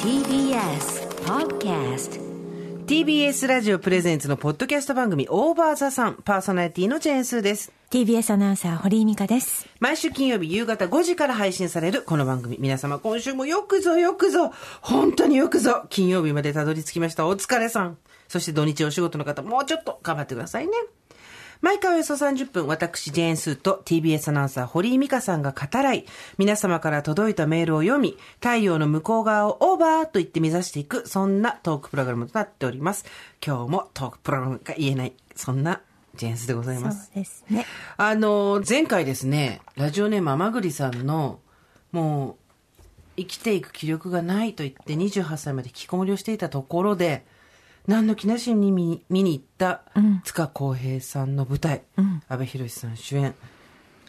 TBS Podcast TBS ラジオプレゼンツのポッドキャスト番組オーバーザさんパーソナリティのジェーンスーです。TBS アナウンサー堀井美香です。毎週金曜日夕方5時から配信されるこの番組。皆様今週もよくぞよくぞ、本当によくぞ、金曜日までたどり着きました。お疲れさん。そして土日お仕事の方、もうちょっと頑張ってくださいね。毎回およそ30分、私、ジェーンスーと TBS アナウンサー、堀井美香さんが語らい、皆様から届いたメールを読み、太陽の向こう側をオーバーと言って目指していく、そんなトークプログラムとなっております。今日もトークプログラムが言えない、そんなジェーンスーでございます。そうですね。あの、前回ですね、ラジオネーム甘栗さんの、もう、生きていく気力がないと言って28歳まで引きこもりをしていたところで、何の気なしに見に見に行った、塚公平さんの舞台、阿部寛さん主演、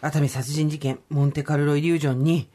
熱海殺人事件、モンテカルロイリュージョンに、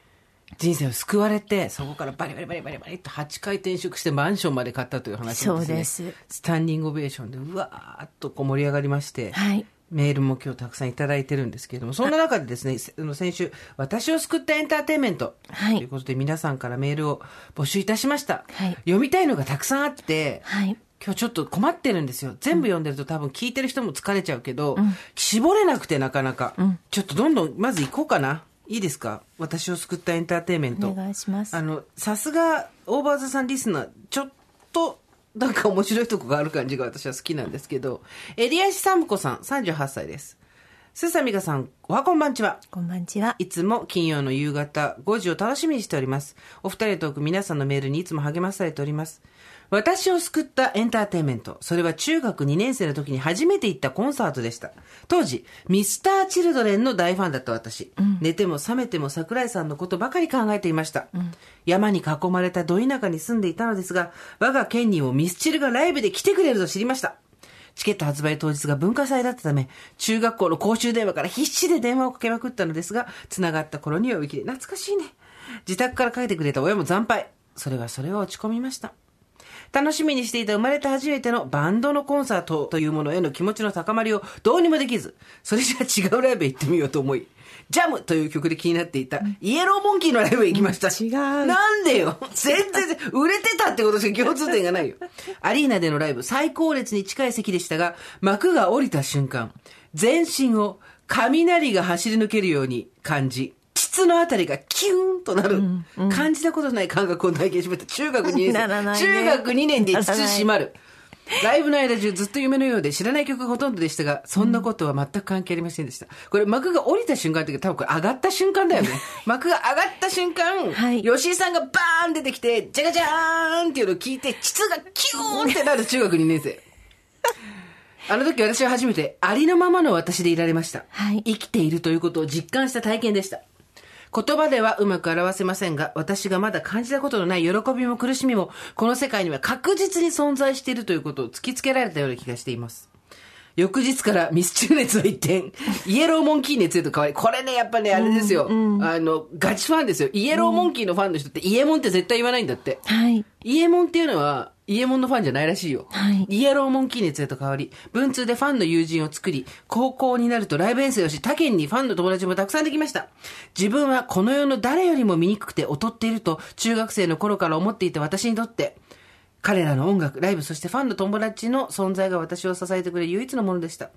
人生を救われて、そこからバリバリバリバリバリと8回転職してマンションまで買ったという話なんですね。そうですスタンディングオベーションで、うわーっとこう盛り上がりまして、はい。メールも今日たくさんいただいてるんですけれども、そんな中でですね、先週、私を救ったエンターテインメント、はいということで皆さんからメールを募集いたしました。はい読みたいのがたくさんあって、はい。今日ちょっと困ってるんですよ。全部読んでると多分聞いてる人も疲れちゃうけど、絞れなくてなかなか、ちょっとどんどんまず行こうかな。いいですか？私を救ったエンターテインメント。お願いしますあの、さすが、オーバーザさんリスナー、ちょっと、なんか面白いとこがある感じが私は好きなんですけど、襟足さむこさん、38歳です。すさみかさん、おはこんばんちは？こんばんちは。いつも金曜の夕方5時を楽しみにしております。お二人のトーク皆さんのメールにいつも励まされております。私を救ったエンターテインメント。それは中学2年生の時に初めて行ったコンサートでした。当時、ミスター・チルドレンの大ファンだった私。寝ても覚めても桜井さんのことばかり考えていました。山に囲まれたど田舎に住んでいたのですが、我が県にもミスチルがライブで来てくれると知りました。チケット発売当日が文化祭だったため、中学校の公衆電話から必死で電話をかけまくったのですが、繋がった頃には売り切れ、懐かしいね。自宅から帰ってくれた親も惨敗。それはそれは落ち込みました。楽しみにしていた生まれて初めてのバンドのコンサートというものへの気持ちの高まりをどうにもできず、それじゃあ違うライブへ行ってみようと思い、ジャムという曲で気になっていたイエローモンキーのライブへ行きました。違うなんでよ全然、売れてたってことしか共通点がないよ。アリーナでのライブ、最高列に近い席でしたが、幕が降りた瞬間、全身を雷が走り抜けるように感じ、膣のあたりがキューンとなる、感じたことない感覚を体験しました。中学2年生。ね中学2年で膣閉まる。ライブの間中ずっと夢のようで知らない曲がほとんどでしたが、そんなことは全く関係ありませんでした。これ幕が降りた瞬間って多分これ上がった瞬間だよね。幕が上がった瞬間、はい吉井さんがバーン出てきて、ジャガジャーンっていうのを聞いて、膣がキューンってなる中学2年生。あの時私は初めてありのままの私でいられました。はい生きているということを実感した体験でした。言葉ではうまく表せませんが、私がまだ感じたことのない喜びも苦しみも、この世界には確実に存在しているということを突きつけられたような気がしています。翌日からミスチル熱は一転、イエローモンキー熱へと変わり、これね、やっぱね、あれですよ。あの、ガチファンですよ。イエローモンキーのファンの人って、イエモンって絶対言わないんだって。はい。イエモンっていうのは、イエモンのファンじゃないらしいよ。はいイエローモンキー熱へと変わり、文通でファンの友人を作り、高校になるとライブ遠征をし、他県にファンの友達もたくさんできました。自分はこの世の誰よりも醜くて劣っていると、中学生の頃から思っていた私にとって、彼らの音楽、ライブ、そしてファンの友達の存在が私を支えてくれる唯一のものでした。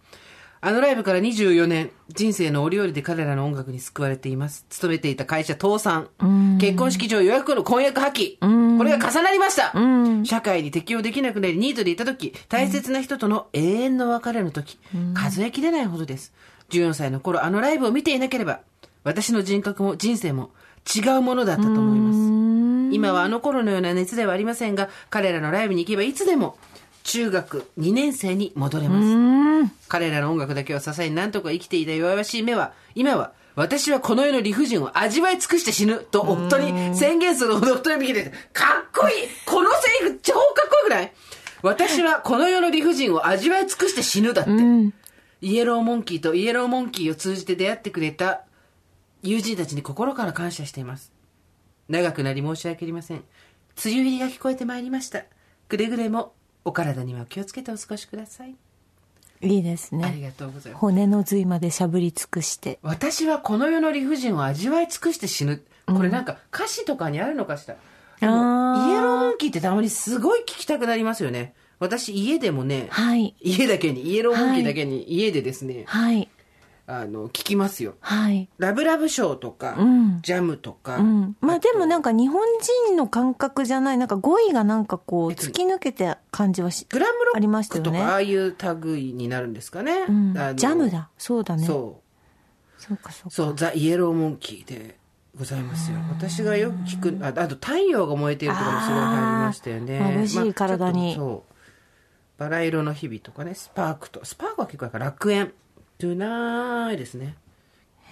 あのライブから24年、人生の折々で彼らの音楽に救われています。勤めていた会社倒産。結婚式場予約後の婚約破棄。これが重なりました。社会に適応できなくなり、ニートでいた時、大切な人との永遠の別れの時、数えきれないほどです。14歳の頃、あのライブを見ていなければ、私の人格も人生も違うものだったと思います。今はあの頃のような熱ではありませんが、彼らのライブに行けばいつでも中学2年生に戻れます。彼らの音楽だけを支えに何とか生きていた弱々しい目は、今は私はこの世の理不尽を味わい尽くして死ぬと夫に宣言するほど夫に見てて、かっこいいこのセリフ超かっこよくない？私はこの世の理不尽を味わい尽くして死ぬだって。イエローモンキーとイエローモンキーを通じて出会ってくれた友人たちに心から感謝しています。長くなり申し訳ありません。梅雨入りが聞こえてまいりました。くれぐれもお体には気をつけてお過ごしください。いいですありね。がとうございます。骨の髄までしゃぶり尽くして。私はこの世の理不尽を味わい尽くして死ぬ。これなんか歌詞とかにあるのかしら？でもあーイエローモンキーってたまにすごい聞きたくなりますよね。私家でもね、はい。家だけに、イエローモンキーだけに家でですね、はい。あの、聞きますよ。はい。ラブラブショーとか、うんジャムとか。うん。まあでもなんか、か日本人の感覚じゃない、なんか語彙がなんかこう、突き抜けた感じはし、グラムロありまックとか、ああいう類になるんですかね。うんジャムだ。そうだね。そうそう。かそうか。そう、ザ・イエローモンキーでございますよ。私がよく聞く、ああと太陽が燃えているとかもすごい入りましたよね。眩しい体にまあそう。バラ色の日々とかね、スパークと、スパークは結構楽園。トゥナーイですね。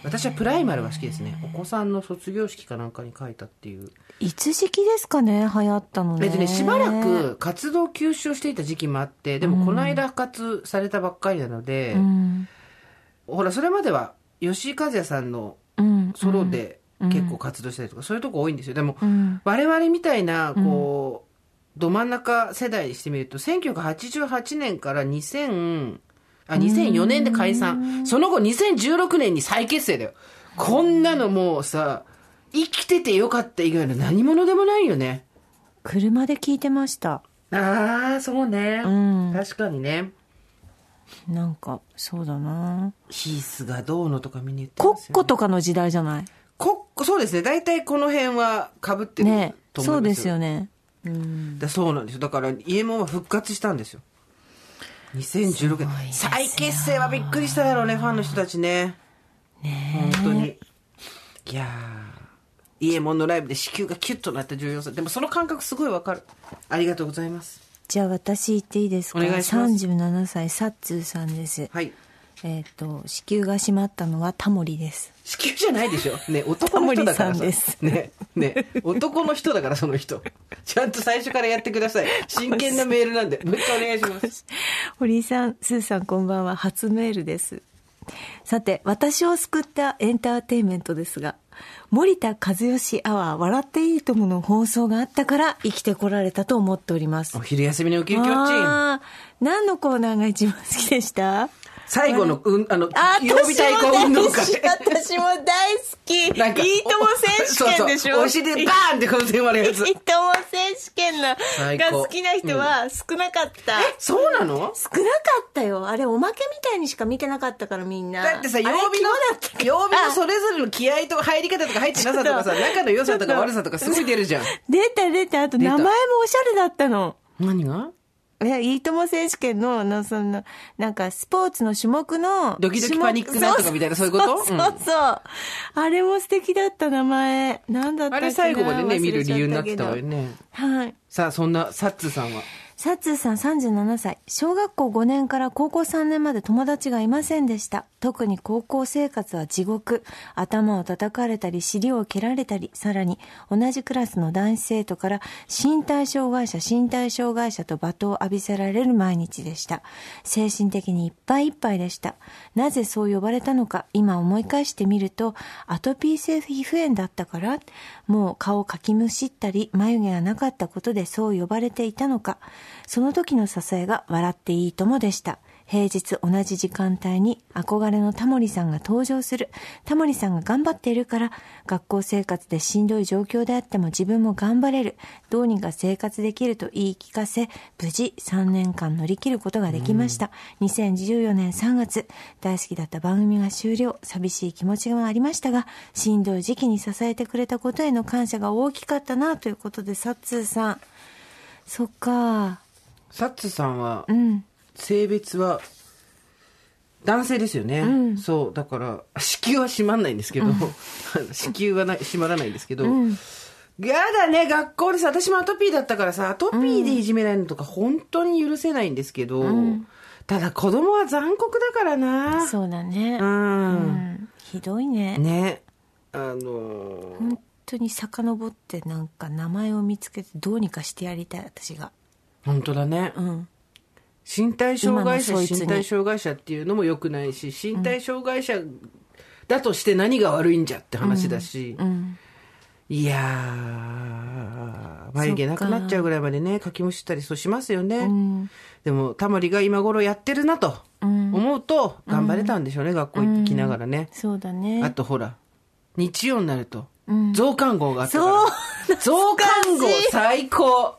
私はプライマルが好きですね。お子さんの卒業式かなんかに書いたっていう。いつ時期ですかね、流行ったのね。えっとね、しばらく活動休止をしていた時期もあって、でもこの間復活されたばっかりなので、うん。ほら、それまでは吉井和也さんのうん。ソロで結構活動したりとか、そういうとこ多いんですよ。でも、うん。我々みたいな、こう、ど真ん中世代にしてみると、1988年から2000、あ、2004年で解散。その後2016年に再結成だよ。こんなのもうさ、生きててよかった以外の何者でもないよね。車で聞いてました。ああ、そうね。うん確かにね。なんか、そうだな。ヒースがどうのとか見に言ってコますよ、ッコとかの時代じゃない？コッコ、そうですね。大体この辺は被ってるねと思いますよ。そうですよね。うん。だそうなんですよ。だから、イエモンは復活したんですよ。2016年。再結成はびっくりしただろうね、ファンの人たちね。ね本当に。いやー、イエモンのライブで子宮がキュッとなった重要さ。でもその感覚すごいわかる。ありがとうございます。じゃあ私言っていいですか？お願いします37歳、サッツーさんです。はい。えっ、と、子宮が閉まったのはタモリです。子宮じゃないでしょ。ね、男の人だからさんですね、ね、男の人だから、その人。ちゃんと最初からやってください。真剣なメールなんで。もう一回お願いします。堀井さん、スーさんこんばんは。初メールです。さて、私を救ったエンターテインメントですが、森田和義アワー笑っていいともの放送があったから生きてこられたと思っておりますお。昼休みのウキウキウッチン。何のコーナーが一番好きでした？最後の、うん、あの、あ、曜日対抗運動会。私も大好き。いいとも選手権でしょ？そうそうお尻でバーンってこの点割るやつ いい。とも選手権のが好きな人は少なかった。そうなの？少なかったよ。あれ、おまけみたいにしか見てなかったから、みんな。だってさ、曜日の曜日のそれぞれの気合とか入り方とか入ってなさとかさ、仲の良さとか悪さとかすごい出るじゃん。出た出た。あと、名前もおしゃれだったの。何が？え、いいとも選手権の、の、その、なんか、スポーツの種目の。ドキドキパニックなんとかみたいなそういうこと？そうそう。あれも素敵だった名前。なんだったっけなあれ最後までね、見る理由になってたわよね。はい。さあ、そんなサッツーさんは？サッツーさん37歳。小学校5年から高校3年まで友達がいませんでした。特に高校生活は地獄。頭を叩かれたり、尻を蹴られたり、さらに同じクラスの男子生徒から身体障害者、身体障害者と罵倒を浴びせられる毎日でした。精神的にいっぱいいっぱいでした。なぜそう呼ばれたのか、今思い返してみると、アトピー性皮膚炎だったから、もう顔をかきむしったり、眉毛がなかったことでそう呼ばれていたのか、その時の支えが笑っていいともでした。平日同じ時間帯に憧れのタモリさんが登場する。タモリさんが頑張っているから、学校生活でしんどい状況であっても自分も頑張れる。どうにか生活できると言い聞かせ、無事3年間乗り切ることができました。2014年3月、大好きだった番組が終了。寂しい気持ちがありましたが、しんどい時期に支えてくれたことへの感謝が大きかったなということで、サッツーさん。そっか。サッツーさんはう、ん。性別は、男性ですよね。そう。だから、子宮は閉まんないんですけど、子宮はない閉まらないんですけど、やだね、学校でさ、私もアトピーだったからさ、アトピーでいじめられるのとか本当に許せないんですけど、ただ子供は残酷だからな。そうだね。う。うんん。ひどいね。ね。あのー本当に遡ってなんか名前を見つけてどうにかしてやりたい、私が。本当だね。うん。身体障害者、身体障害者っていうのも良くないし、身体障害者だとして何が悪いんじゃって話だし、うん。いやー、眉毛なくなっちゃうぐらいまでね、かきむしったりそうしますよね。うん。でも、タモリが今頃やってるなと思うと、頑張れたんでしょうね、学校行きながらね。そうだね。あとほら、日曜になると、うん増刊号があったから。そう増刊号最高。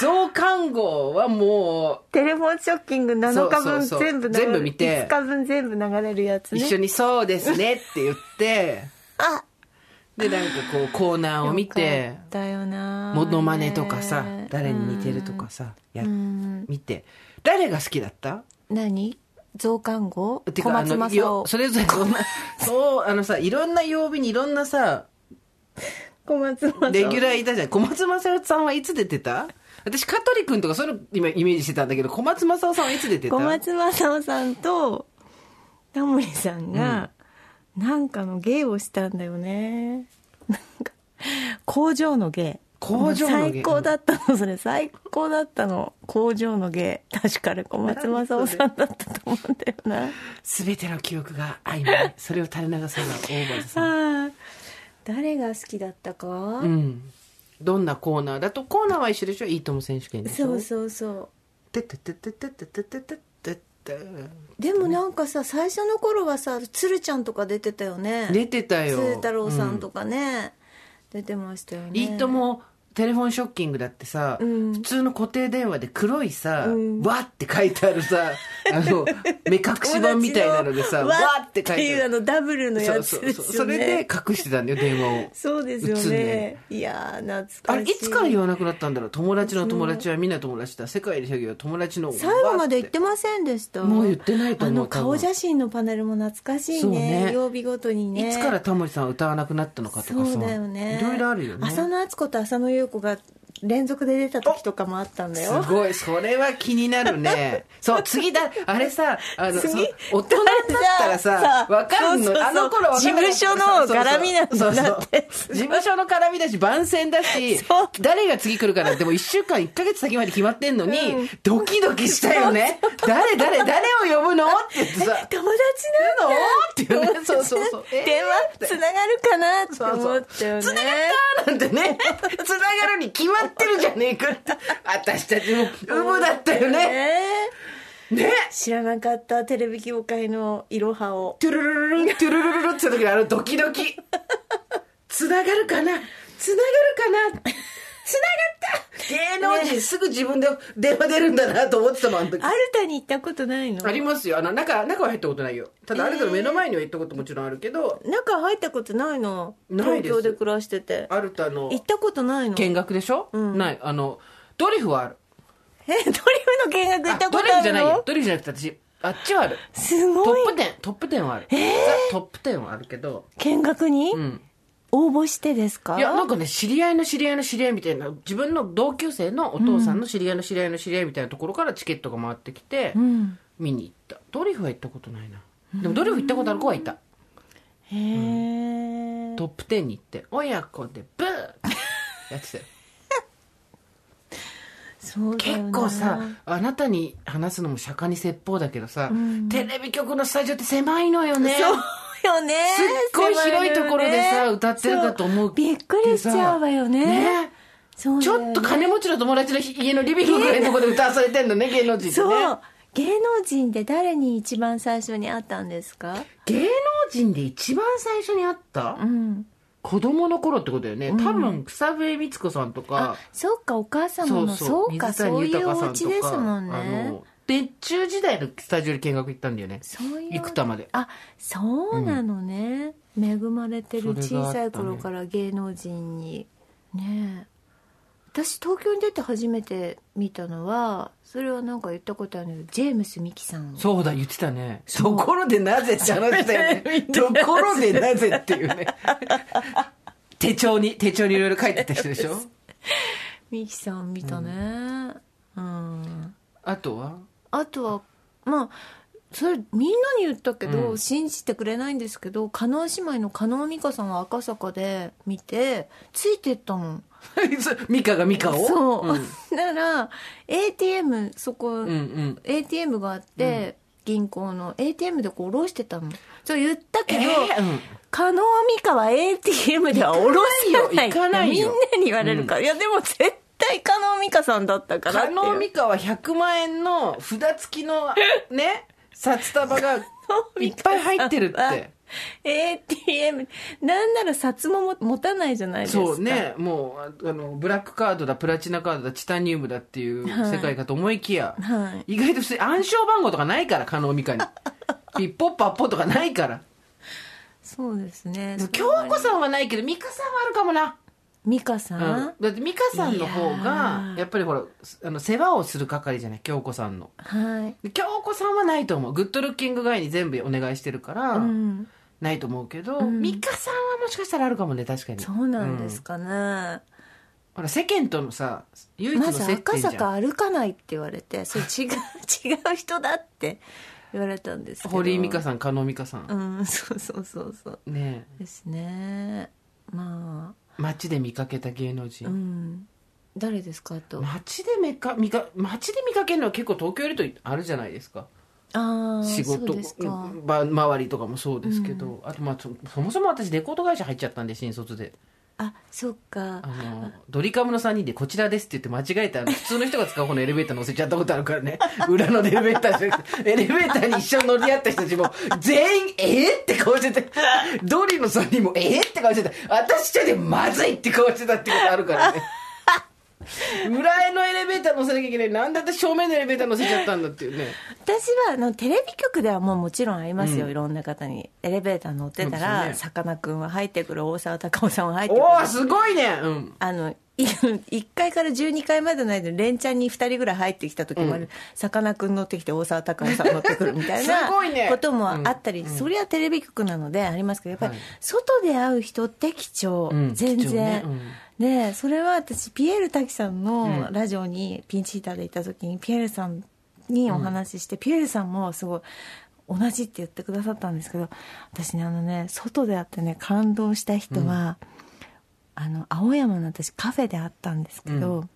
増刊号はもテレフォンショッキング7日分全部流れ全部見て。5日分全部流れるやつね。う一緒に「そうですね」って言って。あ。でなんかこうコーナーを見て。よかったよな。モノマネとかさね誰に似てるとかさやうん。見て。誰が好きだった？何？増刊号？てかあ小松政のそれぞれ そうあのさいろんな曜日にいろんなさ 小松政夫。レギュラーいたじゃん。小松政夫さんはいつ出てた？私香取君とかそういうの今イメージしてたんだけど小松政夫さんはいつ出てた？小松政夫さんとタモリさんが、なんかの芸をしたんだよね。なんか工場の芸。工場の芸。最高だったのそれ。最高だったの。工場の芸。確かに小松政夫さんだったと思うんだよな。全ての記憶が曖昧。それを垂れ流すのが大場さん 誰が好きだったか、うん。どんなコーナー？だとコーナーは一緒でしょ？いいとも選手権でしょ？そうそうそう。てってってってってってってってってって。でもなんかさ最初の頃はさ鶴ちゃんとか出てたよね。出てたよ。鶴太郎さんとかね、出てましたよね。いいともテレフォンショッキングだってさ、うん。普通の固定電話で黒いさ、うん。わって書いてあるさ、あの、目隠し板みたいなのでさ、わわって書いてある。いうあのダブルのやつね。それで隠してたんだよ、電話を。そうですよね。でいやー懐かしい。あれ、いつから言わなくなったんだろう？友達の友達はみんな友達だ。世界で先は友達の。最後まで言ってわませんでした。もう言ってないと思うあの顔写真のパネルも懐かしいね。ね。曜日ごとにね。いつからタモリさんは歌わなくなったのかとかさ。そうだよね。いろいろあるよね。浅野敦子と浅野ゆ優子が連続で出た時とかもあったんだよ。すごい、それは気になるね。そう、次だ、あれさ、あの、大人になったらさ、わかるの？そうそうそう。あの頃事務所の絡みなんだそうそうだって事務所の絡みだし、番宣だし誰が次来るかなんて。もう1週間、1ヶ月先まで決まってんのに、うん。ドキドキしたよね。誰、誰、誰を呼ぶの？って言ってさ、友達なの？っていうね。そうそうそう。えー？電話つながるかな？って思ったよね。つながった？なんてね、つながるに決まってるじゃねえかって。私たちも、うぶだったよね。ねね。知らなかったテレビ業界のいろはをトゥルルルルン、トゥルルルルンって時のあのドキドキ。つながるかな？つながるかな？がった。芸能人すぐ自分で電話出るんだなと思ってたもん、あの時。アルタに行ったことないの。ありますよ。あの、中、中は入ったことないよ。ただ、アルタの目の前には行ったこともちろんあるけど、中入ったことないの？ないです。東京で暮らしてて。アルタの行ったことないの？見学でしょ、ん。ない。あの、ドリフはある。えドリフの見学行ったあドリことあるの？フじゃないよ。ドリフじゃなくて私、あっちはある。すごい。トップ10、トップ10はある。ザトップ10はあるけど、見学に、うん。応募してですか？いや、なんかね、知り合いの知り合いの知り合いみたいな、自分の同級生のお父さんの知り合いの知り合いの知り合いみたいなところからチケットが回ってきて、うん見に行った。ドリフは行ったことないな。でもドリフ行ったことある子はいた。へえ、トップ10に行って、親子でブーやってたよ。そう結構さ、あなたに話すのも釈迦に説法だけどさ、テレビ局のスタジオって狭いのよね。そうよね。すっごい広いところでさ、歌ってるかと思うびっくりしちゃうわよね。ね。ちょっと金持ちの友達の家のリビングぐらいのところで歌わされてんのね、芸能人ってそう。ね。芸能人で誰に一番最初に会ったんですか？芸能人で一番最初に会った、うん。子供の頃ってことだよね。多分、草笛光子さんとか、そっかお母様のそうか水そういうお家ですもんあねの、熱中時代のスタジオに見学行ったんだよね。そういう。生田まで。あそうなのね、恵まれてる小さい頃から芸能人に。ねえ。私東京に出て初めて見たのはそれはなんか言ったことあるジェームス・ミキさん。そうだ、言ってたね。ところでなぜって話だよね。ところでなぜっていうね。手帳に、手帳にいろいろ書いてた人でしょ？ミキさん見たね。うん、あとは？あとはまあそれみんなに言ったけど、うん。信じてくれないんですけど加納姉妹の加納美香さんは赤坂で見てついてったの。ミカがミカを？そう、ん。だから ATM そこ、うんうん。ATM があって、銀行の ATM でこう下ろしてたの。そう言ったけど、えーうん。加納美香は ATM では下ろさない。行かないよみんなに言われるから、いやでも絶対加納美香さんだったからっていう加納美香は100万円の札付きのね、札束がいっぱい入ってるって。ATM なんなら札もも持たないじゃないですかそうね、もう、ああの、ブラックカードだ、プラチナカードだ、チタニウムだっていうはい世界かと思いきや、はい意外と普通に暗証番号とかないから、加納美香に。ピッポッパッポとかないから。そうですね京子さんはないけど、美香さんはあるかもな。美香さん、うん、だって美香さんの方がー。やっぱりほらあの世話をする係じゃない？京子さんの。はい。で京子さんはないと思う。グッドルッキングガイに全部お願いしてるから、うん。ないと思うけど、ん。美香さんはもしかしたらあるかもね確かに。そうなんですかね、ほら世間とのさ唯一のまず接点じゃん、赤坂歩かないって言われてそれ違う 違う人だって言われたんですけど。堀井美香さん加納美香さん、うんそうそうそうそう。ねですね。まえ街で見かけた芸能人、あうん。誰ですかあと？街で見か見か街で見かけるのは結構東京よりとあるじゃないですか。ああ仕事。周りとかもそうですけど、あとまあそそもそも私レコード会社入っちゃったんで新卒であそっかあのドリカムの3人で「こちらです」って言って間違えた普通の人が使う方のエレベーター乗せちゃったことあるからね 裏のエレベーターじゃなくてエレベーターに一緒に乗り合った人たちも全員「えー?」って顔しててドリの3人も「えー?」って顔してて私一人で「まずい」って顔してたってことあるからね裏のエレベーター乗せなきゃいけない。なんで私正面のエレベーター乗せちゃったんだっていうね。私はあのテレビ局ではもうもちろんありますよ、いろんな方に。エレベーター乗ってたらさかなクンは入ってくる。大沢たかおさんは入ってくる。おおすごいね。うん。あのい 1階から12階までの間に連チャンに2人ぐらい入ってきた時もある。さかなクン乗ってきて大沢たかおさん乗ってくるみたいなね。こともあったり、それはテレビ局なのでありますけどやっぱりはい。外で会う人って貴重、うん。全貴重ね。然、うんでそれは私ピエール滝さんのうん。ラジオにピンチヒーターで行った時にピエールさんにお話しして、ピエールさんもすごい同じって言ってくださったんですけど私ねあのね外で会ってね感動した人は、あの青山の私カフェで会ったんですけど、う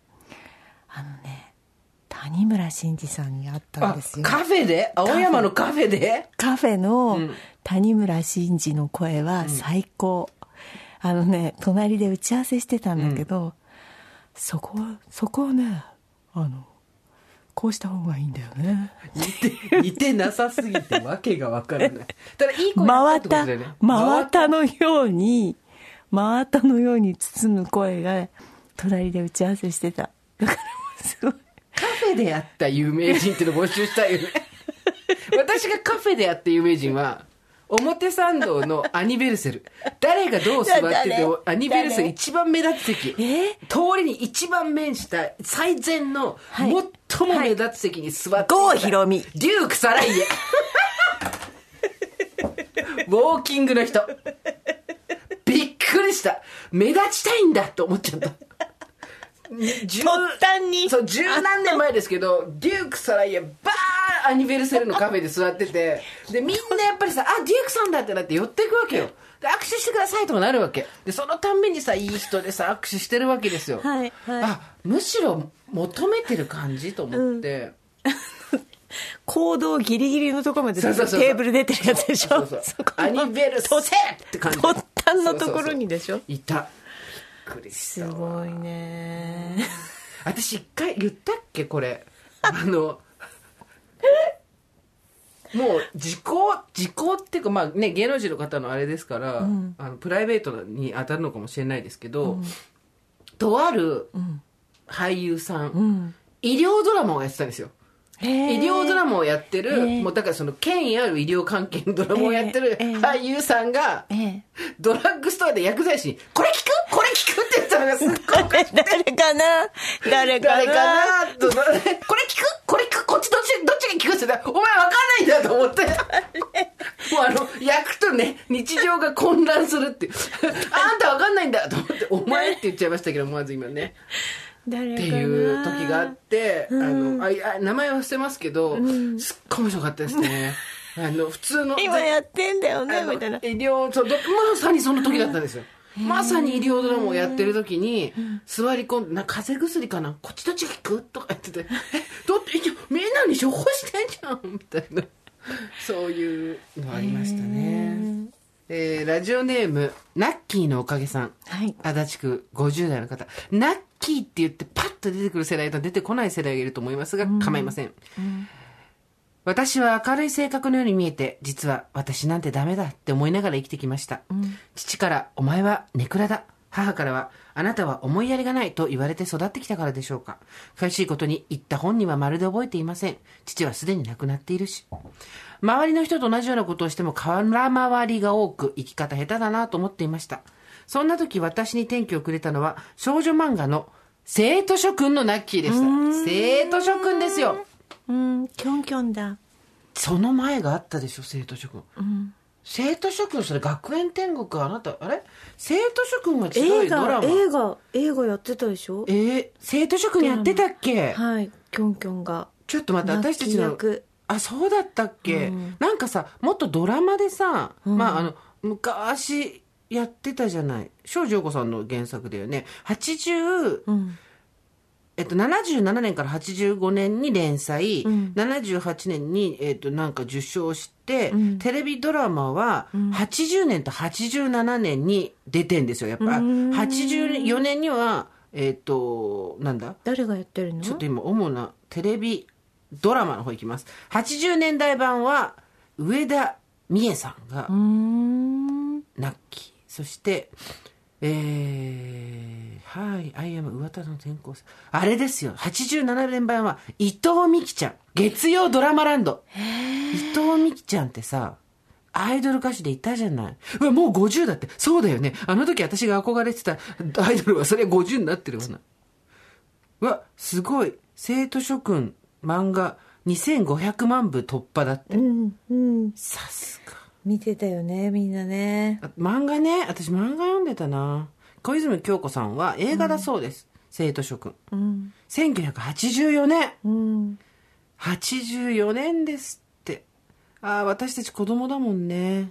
あのね谷村新司さんに会ったんあですよ。カフェで？青山のカフェで？カフェ。のうん。谷村新司の声は最高、あのね隣で打ち合わせしてたんだけど、そこはそこはねあのこうした方がいいんだよね。似て似てなさすぎてわけがわからない。ただいい声真だった真綿のように真綿のように包む声が隣で打ち合わせしてた。だからすごい。カフェでやった有名人っていうの募集したいよね。私がカフェでやった有名人は表参道のアニベルセル。誰がどう座ってて誰？もアニベルセル一番目立つ席。え？通りに一番面した最前のはい。最も目立つ席に座って郷ひろみ。デューク・サライエウォーキングの人。びっくりした。目立ちたいんだと思っちゃった。十突端に。そう十何年前ですけどデューク・サライエバーンアニベルセルのカフェで座ってて。でみんなやっぱりさあデュークさんだってなって寄っていくわけよ。で握手してくださいとかなるわけ。でそのたんびにさいい人でさ握手してるわけですよ、はいはい。あむしろ求めてる感じと思って、行動ギリギリのところまでテーブル出てるやつでしょ。アニベルセって感じ。突端のところにでしょ。いたくりしたすごいね。私一回言ったっけこれ。あのもう時効時効っていうかまあね芸能人の方のあれですから、あのプライベートに当たるのかもしれないですけど、とある俳優さん、うん。医療ドラマをやってたんですよ医医療ドラマをやってる、もうだからその権威ある医療関係のドラマをやってるええ俳優さんが、ええドラッグストアで薬剤師に、これ効く？これ効くって言ったのがすっごい 誰かな？誰かな？誰かな？と、これ聞く？これ聞く？こっちどっち、どっちが聞くって言ったら、お前わかんないんだと思って。もうあの、役とね、日常が混乱するって。あんたわかんないんだと思って、お前って言っちゃいましたけど、まず今ね。っていう時があって、あの、あいあ名前は伏せますけど、すっごい面白かったですね。あの、普通の。今やってんだよねみたいな。医療そうどまさにその時だったんですよ。まさに医療ドラマをやってる時に座り込んでな風邪薬かな？こっちどっちが効く？とか言ってて「えだってみんなに処方してんじゃん」みたいな。そういうのありましたねえーラジオネームナッキーのおかげさん。はい。足立区50代の方。ナッキーって言ってパッと出てくる世代と出てこない世代がいると思いますが構いません、私は明るい性格のように見えて、実は私なんてダメだって思いながら生きてきました。父から、お前はネクラだ。母からは、あなたは思いやりがないと言われて育ってきたからでしょうか？悔しいことに言った本人はまるで覚えていません。父はすでに亡くなっているし。周りの人と同じようなことをしても空回りが多く生き方下手だなと思っていました。そんな時私に転機をくれたのは少女漫画の生徒諸君のナッキーでした。生徒諸君ですよ。うん、キョンキョンだ。その前があったでしょ、生徒諸君。生徒諸君、それ学園天国あなた、あれ？生徒諸君が違映画、うドラマ。映画、映画やってたでしょ？えー、生徒諸君やってたっけ？はい、キョンキョンが。ちょっと待って、私たちの役。あ、そうだったっけ、うんなんかさ、もっとドラマでさ、うんまあ、あの、昔やってたじゃない。庄司陽子さんの原作だよね。80、うん。えっと、77年から85年に連載、うん78年に、えっと、なんか受賞して、うんテレビドラマは、80年と87年に出てんですよ。やっぱ、うん84年には、えっと、なんだ？誰がやってるの？ちょっと今、主なテレビドラマの方いきます。80年代版は、上田美恵さんがうーん。ナッキー。そして、えー、はい、アイアム上田の転校生。あれですよ、87年版は、伊藤美希ちゃん。月曜ドラマランド。伊藤美希ちゃんってさ、アイドル歌手でいたじゃない。うわ、もう50だって。そうだよね。あの時私が憧れてたアイドルはそれ50になってるわな。うわ、すごい。生徒諸君漫画2500万部突破だって。うん、うん。さすが。見てたよね、みんなね。あ漫画ね、私漫画読んでたな。小泉京子さんは映画だそうです。生徒諸君。うん。1984年。うん。84年ですって。ああ、私たち子供だもんね。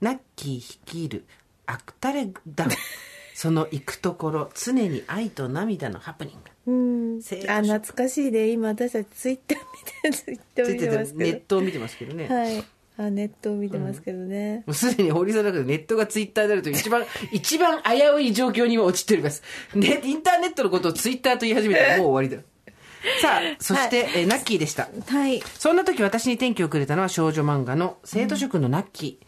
ナッキー率いるアクタレ団。その行くところ、常に愛と涙のハプニング。うん。生徒あ、懐かしいで、今私たちツイッター見て、ツイッター見ついてててますけネットを見てますけどね。ど。はい。あ、ネットを見てますけどね。もうすでに堀さんの中でネットがツイッターであるという一番、一番危うい状況に陥っております。ね、インターネットのことをツイッターと言い始めたら もう終わりだ。さあ、そして、えーナッキーでした。はい。そんな時私に転機をくれたのは少女漫画の生徒職のナッキー。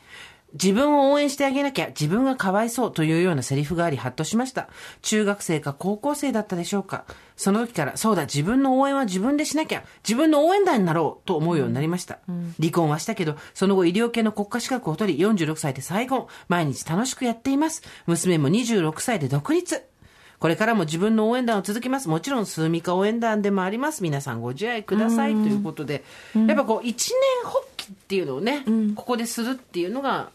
自分を応援してあげなきゃ自分がかわいそうというようなセリフがありハッとしました。中学生か高校生だったでしょうか。その時からそうだ自分の応援は自分でしなきゃ自分の応援団になろうと思うようになりました。離婚はしたけどその後医療系の国家資格を取り46歳で再婚。毎日楽しくやっています。娘も26歳で独立。これからも自分の応援団を続けます。もちろん、スーミカ応援団でもあります。皆さんご自愛ください。ということで、やっぱこう、一年発起っていうのをね、ここでするっていうのが、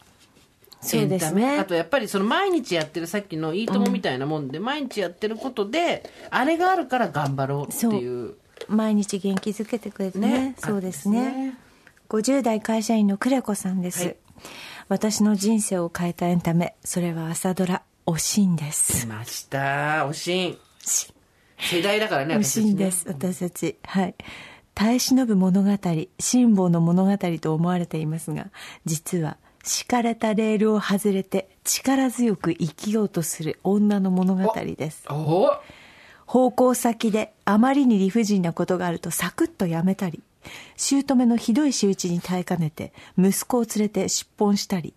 そうですね。あとやっぱりその毎日やってるさっきのいいともみたいなもんで、毎日やってることで、あれがあるから頑張ろうっていう。毎日元気づけてくれてね。ねそうですあねすね。50代会社員のクレコさんです、はい。私の人生を変えたエンタメ。それは朝ドラ「おしん」です。来ました。おしん。世代だからね、おしんです。私たち。はい。耐え忍ぶ物語辛抱の物語と思われていますが実は敷かれたレールを外れて力強く生きようとする女の物語です。お奉公先であまりに理不尽なことがあるとサクッとやめたり姑のひどい仕打ちに耐えかねて息子を連れて出奔したり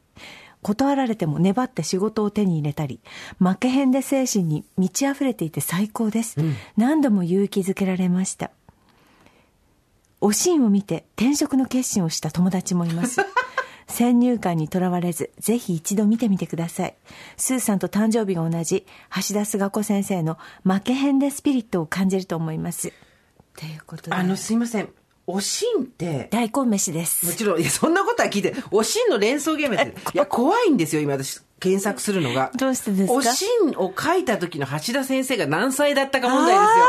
断られても粘って仕事を手に入れたり負けへんで精神に満ち溢れていて最高です、何度も勇気づけられました。おしんを見て転職の決心をした友達もいます 先入観にとらわれずぜひ一度見てみてください。スーさんと誕生日が同じ橋田壽賀子先生の負けへんでスピリットを感じると思います。ということで。あの、すいません。おしんって、大根飯でもすちろん、いや、そんなことは聞いて、おしんの連想ゲームやってるいや、怖いんですよ、今私、検索するのが。どうしてですか？おしんを書いた時の橋田先生が何歳だったか問題ですよ。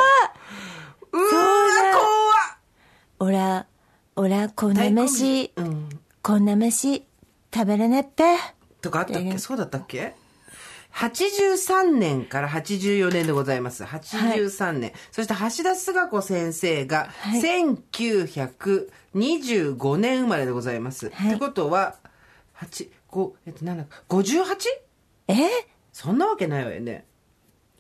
うーわ、おらおらこんな怖っ飯、うん。こんな飯食べれねっぺとかあったっけ？そうだったっけ ?83 年から84年でございます。83年。そして橋田壽賀子先生がい1925年生まれでございます。はいってことは、8、5、えっと、7、58? え？そんなわけないわよね。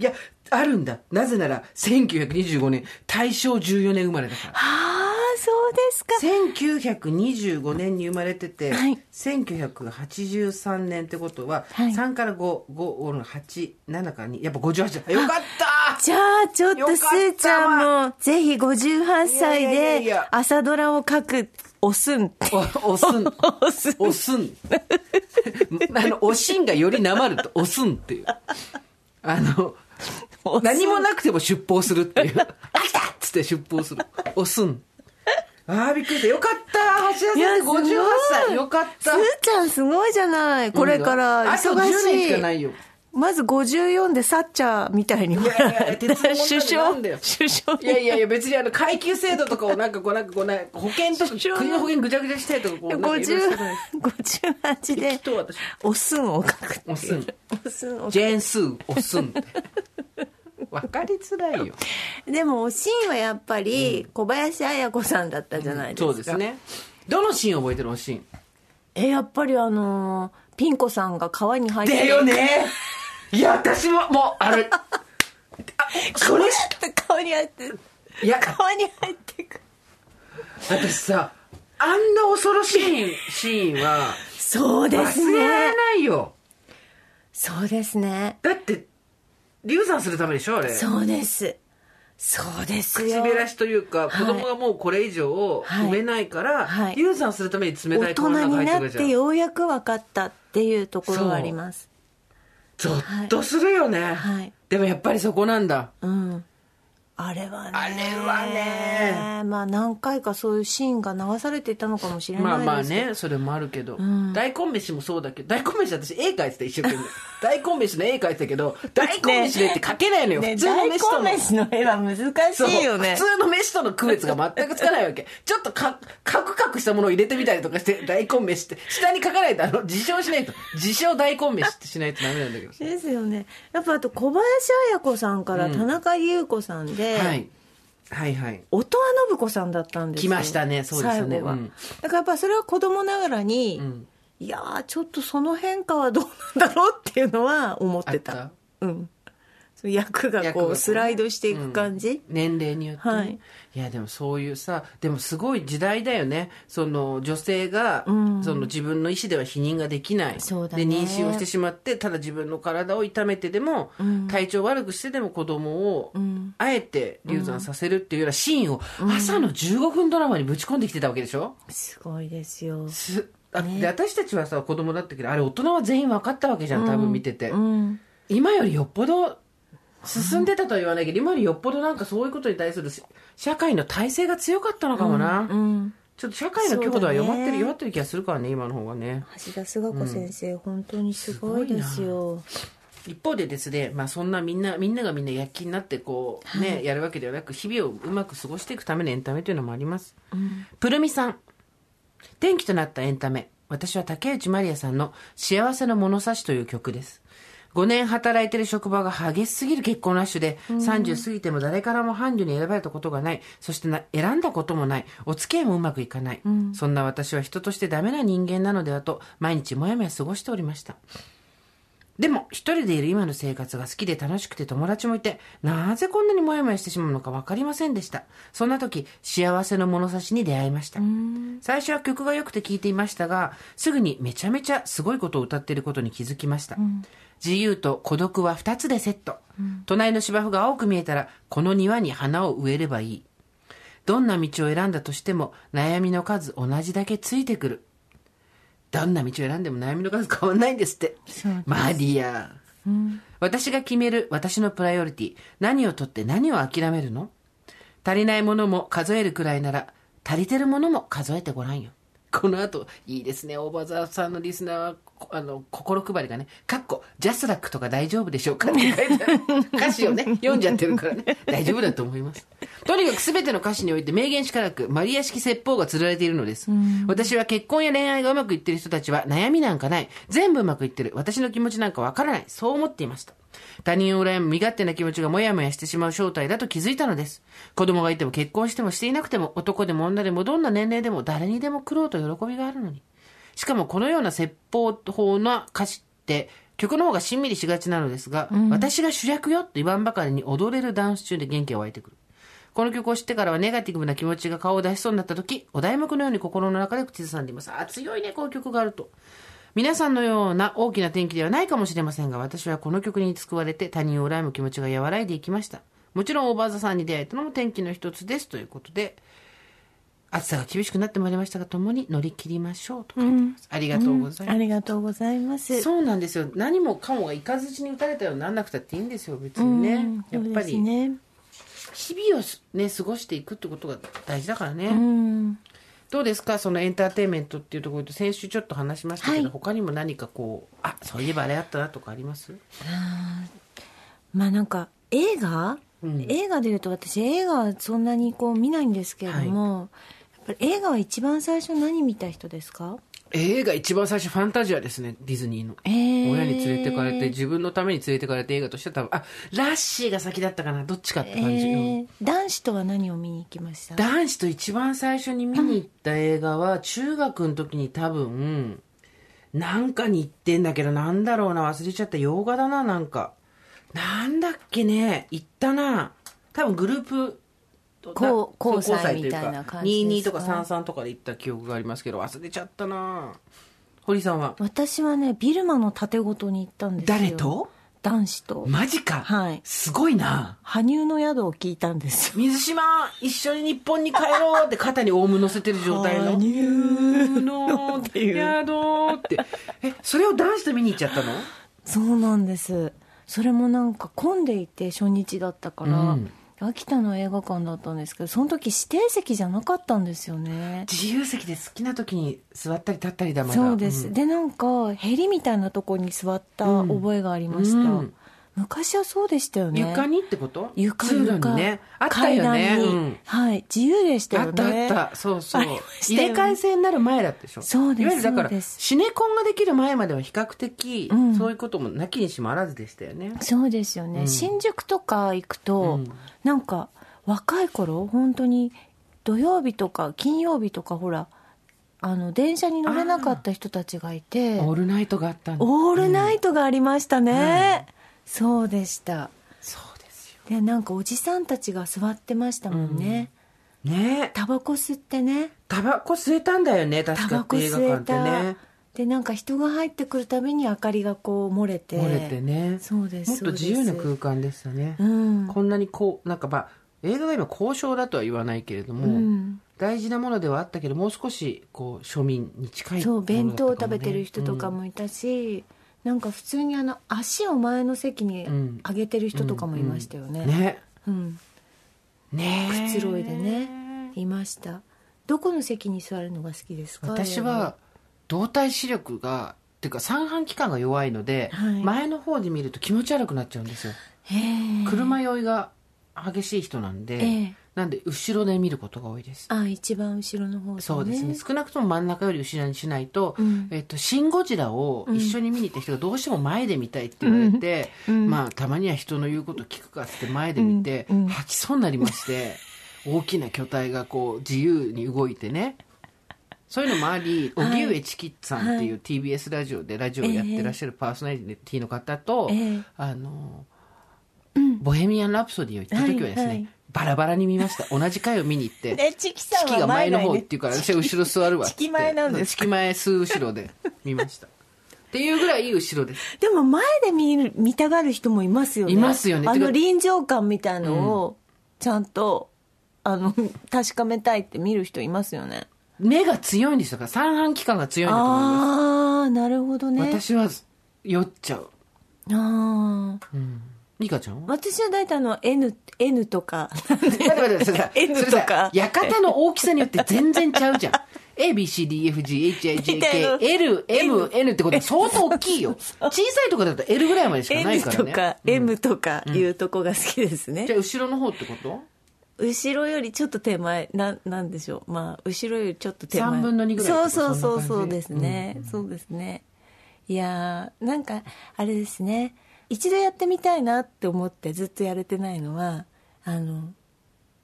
いや、あるんだ。なぜなら、1925年、大正14年生まれだから。ああそうですか。1925年に生まれてて、はい1983年ってことは、はい3から5、5、8、7から2、やっぱ58だ。よかったじゃあ、ちょっとすーちゃんも、ぜひ58歳でや朝ドラを書く、おすん。お、おすん。おすん。おすん。あの、おしんがよりなまると、おすんっていう。あの、何もなくても出奔するっていう。あ来たっつって出奔する。おすん。ああ、びっくりした。よかった。橋田いや先生58歳。よかった。すーちゃんすごいじゃない。これからあと忙10年しい。しかないよ。まず54でサッチャーみたいに。いやいやいや首相首相いやいやいや、別にあの、階級制度とかをなんかこう、なんかこう、なんか保険とか、国の保険ぐちゃぐちゃしたいとか、こう、なんかいろいろしてない50 58でおすんを書く。おすん。おすんジェーンスー、おすんって。わかりづらいよ。く。でも、おしんはやっぱり、小林綾子さんだったじゃないですか。そうです。ね。どのシーン覚えてるのシーンえ、やっぱりあのーピン子さんが川に入って。だよねいや、私も、もう、あれ、あそれ、川に入って。いや、川に入ってく。私さ、あんな恐ろしいシーンは、そうです忘れられね。ないよ。そうですね。だって、流産するためでしょあれ。そうです。そうですよ。口べらしというか、子供がもうこれ以上はい産めないから、はい流産するために冷た大い粉が人になっ。てようやく分かったっていうところがあります。ゾッとするよね、はいでもやっぱりそこなんだ。うん。あれはね。あれはね。まあ何回かそういうシーンが流されていたのかもしれまあまあないですけど。ね、それもあるけど。ん大根飯もそうだけど、大根飯私絵描いてた一生懸命。大根飯の絵描いてたけど、大根飯の絵って描けないのよ。ね普通の飯との。大根飯の絵は難しいよね普。通の飯との区別が全くつかないわけ。ちょっとか、カクカクしたものを入れてみたりとかして、大根飯って、下に書かないと、あの、自称しないと、自称大根飯ってしないとダメなんだけどさ。ですよね。やっぱあと小林綾子さんから田中優子さんで、はい。はいはい。音羽信子さんだったんですよ。来ましたねそうですね。うんだからやっぱそれは子供ながらに、んいやーちょっとその変化はどうなんだろうっていうのは思ってた？うん。その役がこうスライドしていく感じ？年齢によって、ね。はい。いやでもそういうさでもすごい時代だよね。その女性が、うん。その自分の意思では否認ができない。で妊娠をしてしまってただ自分の体を痛めてでも、うん。体調悪くしてでも子供を、ん。あえて流産させるっていうようなシーンを朝の15分ドラマにぶち込んできてたわけでしょ、すごいですよ。すあで私たちはさ子供だったけどあれ大人は全員分かったわけじゃん多分見てて、うん。今よりよっぽど進んでたとは言わないけど、今よりよっぽどなんかそういうことに対するし社会の体制が強かったのかもな、うん。ちょっと社会の強度は弱ってる、ね。弱ってる気がするからね今の方がね。橋田壽賀子先生、本当にすごいですよ。一方でですね、まあ、そんなみんなみんながみんな躍起になってこうね、やるわけではなく日々をうまく過ごしていくためのエンタメというのもあります、プルミさん。転機となったエンタメ。私は竹内まりやさんの「幸せの物差し」という曲です5年働いてる職場が激しすぎる結婚ラッシュで、30過ぎても誰からも伴侶に選ばれたことがない、そしてな選んだこともない、お付き合いもうまくいかない、そんな私は人としてダメな人間なのではと、毎日もやもや過ごしておりました。でも、一人でいる今の生活が好きで楽しくて友達もいて、なぜこんなにモヤモヤしてしまうのか分かりませんでした。そんな時、幸せの物差しに出会いました。最初は曲が良くて聴いていましたが、すぐにめちゃめちゃすごいことを歌っていることに気づきました。自由と孤独は二つでセット。隣の芝生が青く見えたら、この庭に花を植えればいい。どんな道を選んだとしても、悩みの数同じだけついてくる。どんな道を選んでも悩みの数変わんないんですって。マリア。私が決める私のプライオリティ。何をとって何を諦めるの？足りないものも数えるくらいなら、足りてるものも数えてごらんよ。この後、いいですね、オーバーザーさんのリスナーは、こあの、心配りがね、かっこ、ジャスラックとか大丈夫でしょうか？って書いてある。歌詞をね、読んじゃってるからね、大丈夫だと思います。とにかく全ての歌詞において名言しかなく、マリア式説法が釣られているのです。私は結婚や恋愛がうまくいっている人たちは悩みなんかない。全部うまくいってる。私の気持ちなんかわからない。そう思っていました。他人を羨む身勝手な気持ちがもやもやしてしまう正体だと気づいたのです。子供がいても結婚してもしていなくても男でも女でもどんな年齢でも誰にでも苦労と喜びがあるのに。しかもこのような説法法な歌詞って曲の方がしんみりしがちなのですが、私が主役よと言わんばかりに踊れるダンス中で元気が湧いてくる。この曲を知ってからはネガティブな気持ちが顔を出しそうになった時、お題目のように心の中で口ずさんでいます。あ、強いね、こういう曲があると。皆さんのような大きな転機ではないかもしれませんが、私はこの曲に救われて他人を恨む気持ちが和らいでいきました。もちろんオーバーザさんに出会えたのも転機の一つです。ということで、暑さが厳しくなってまいりましたが、共に乗り切りましょうと書いてます。ありがとうございます。ありがとうございます。そうなんですよ。何もかもがいかずちに打たれたようになんなくたっていいんですよ、別にね。うんやっぱり、ね。日々をね、過ごしていくってことが大事だからね。うん。どうですか？そのエンターテインメントっていうところで先週ちょっと話しましたけど、はい。他にも何かこうあそういえばあれあったなとかあります？まあなんか映画、うん。映画でいうと私映画はそんなにこう見ないんですけれども、やっぱり映画は一番最初何見た人ですか？映画一番最初ファンタジアですねディズニーの、えー。親に連れてかれて自分のために連れてかれて映画としては多分あラッシーが先だったかなどっちかって感じ、うん。えー男子とは何を見に行きました？男子と一番最初に見に行った映画は中学の時に多分なんかに行ってんだけどなんだろうな忘れちゃった。洋画だななんか。なんだっけね行ったな。多分グループこうな交際そうとうかみたいな感じですか？22とか33とかで行った記憶がありますけど忘れちゃったな。堀さんは？私はねビルマの盾ごとに行ったんですよ。誰と？男子と。マジか、はい。すごいな。羽生の宿を聞いたんです。よ水島一緒に日本に帰ろうって肩にオウム乗せてる状態の。羽生の宿って。えそれを男子と見に行っちゃったの？そうなんです。それもなんか混んでいて初日だったから、うん秋田の映画館だったんですけどその時指定席じゃなかったんですよね。自由席で好きな時に座ったり立ったりだまだ。そうです、んでなんかヘリみたいなとこに座った覚えがありました、うん昔はそうでしたよね。床にってこと？床にね。あったよね。うん。はい。自由でしたあったあよねった。そうそう。ありましたよね。入れ替え制になる前だったでしょ？そうですいわゆるだからシネコンができる前までは比較的、うん。そういうこともなきにしもあらずでしたよね。そうですよね、うん。新宿とか行くと、うん。なんか若い頃本当に土曜日とか金曜日とかほらあの電車に乗れなかった人たちがいて。オールナイトがあったオールナイトがありましたね、うんそうでした。そうですよ。でなんかおじさんたちが座ってましたもんね、ね。タバコ吸ってね。タバコ吸えたんだよね確かタバコ映画館って吸えた、ね。でなんか人が入ってくるたびに明かりがこう漏れて。漏れてね。そうですもっと自由な空間でしたね、うん。こんなにこうなんかまあ映画が今交渉だとは言わないけれども、うん。大事なものではあったけどもう少しこう庶民に近いそう弁当を食べてるる人とかもいたし、なんか普通にあの足を前の席にうん。上げてる人とかもいましたよね、ね。うん。ねくつろいでねいました。どこの席に座るのが好きですか？私は動体視力がっていうか三半規管が弱いので、はい。前の方で見ると気持ち悪くなっちゃうんですよ。車酔いが激しい人なんで、ええなんで後ろで見ることが多いです。あ一番後ろの方、ね、そうですね。少なくとも真ん中より後ろにしないと「うん。えっと、シン・ゴジラ」を一緒に見に行った人がどうしても前で見たいって言われて、うん。まあたまには人の言うこと聞くかっつって前で見て、うん。うん。吐きそうになりまして 大きな巨体がこう自由に動いてね。そういうのもあり荻上チキッさんっていう TBS ラジオでラジオをやってらっしゃるパーソナリティの方と、ええ。あのボヘミアン・ラプソディを行った時はですね、はいはいバラバラに見ました。同じ回を見に行ってでチキさんチキがは前の方っていうから私は後ろ座るわっチキ前なんですかチキ前数後ろで見ました。っていうぐらい後ろです。でも前で見る見たがる人もいますよね。いますよね。あてかの臨場感みたいのをちゃんと、あの 確かめたいって見る人いますよね。目が強いんですよだか？ら三半規管が強いんだと思いまああなるほどす、ね。私は酔っちゃう。ああうんリカちゃん？は私は大体あの N, N とか。待って待ってそれさ N とか。館の大きさによって全然ちゃうじゃん。ABCDFGHIJKLMN ってことは相当大きいよ。小さいとこだと L ぐらいまでしかない N からね。とか M とかいうとこが好きですね、じゃあ後ろの方ってこと？後ろよりちょっと手前ななんでしょう。まあ後ろよりちょっと手前。三分の二ぐらいそうそうそうそうですね、そうですね。いやーなんかあれですね一度やってみたいなって思ってずっとやれてないのはあの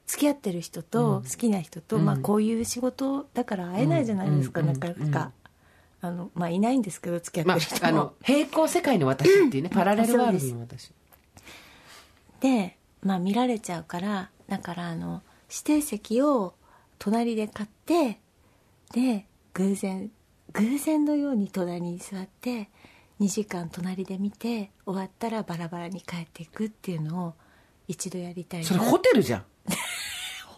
付き合ってる人と好きな人と、うん。まあこういう仕事だから会えないじゃないですか、うん。なか。なか、あのまあいないんですけど付き合まってる人も、あ、あの平行世界の私っていうね、パラレルワールドの私。で、まあ、見られちゃうからだからあの指定席を隣で買ってで偶然偶然のように隣に座って2時間隣で見て終わったらバラバラに帰っていくっていうのを一度やりたいなそれホテルじゃん。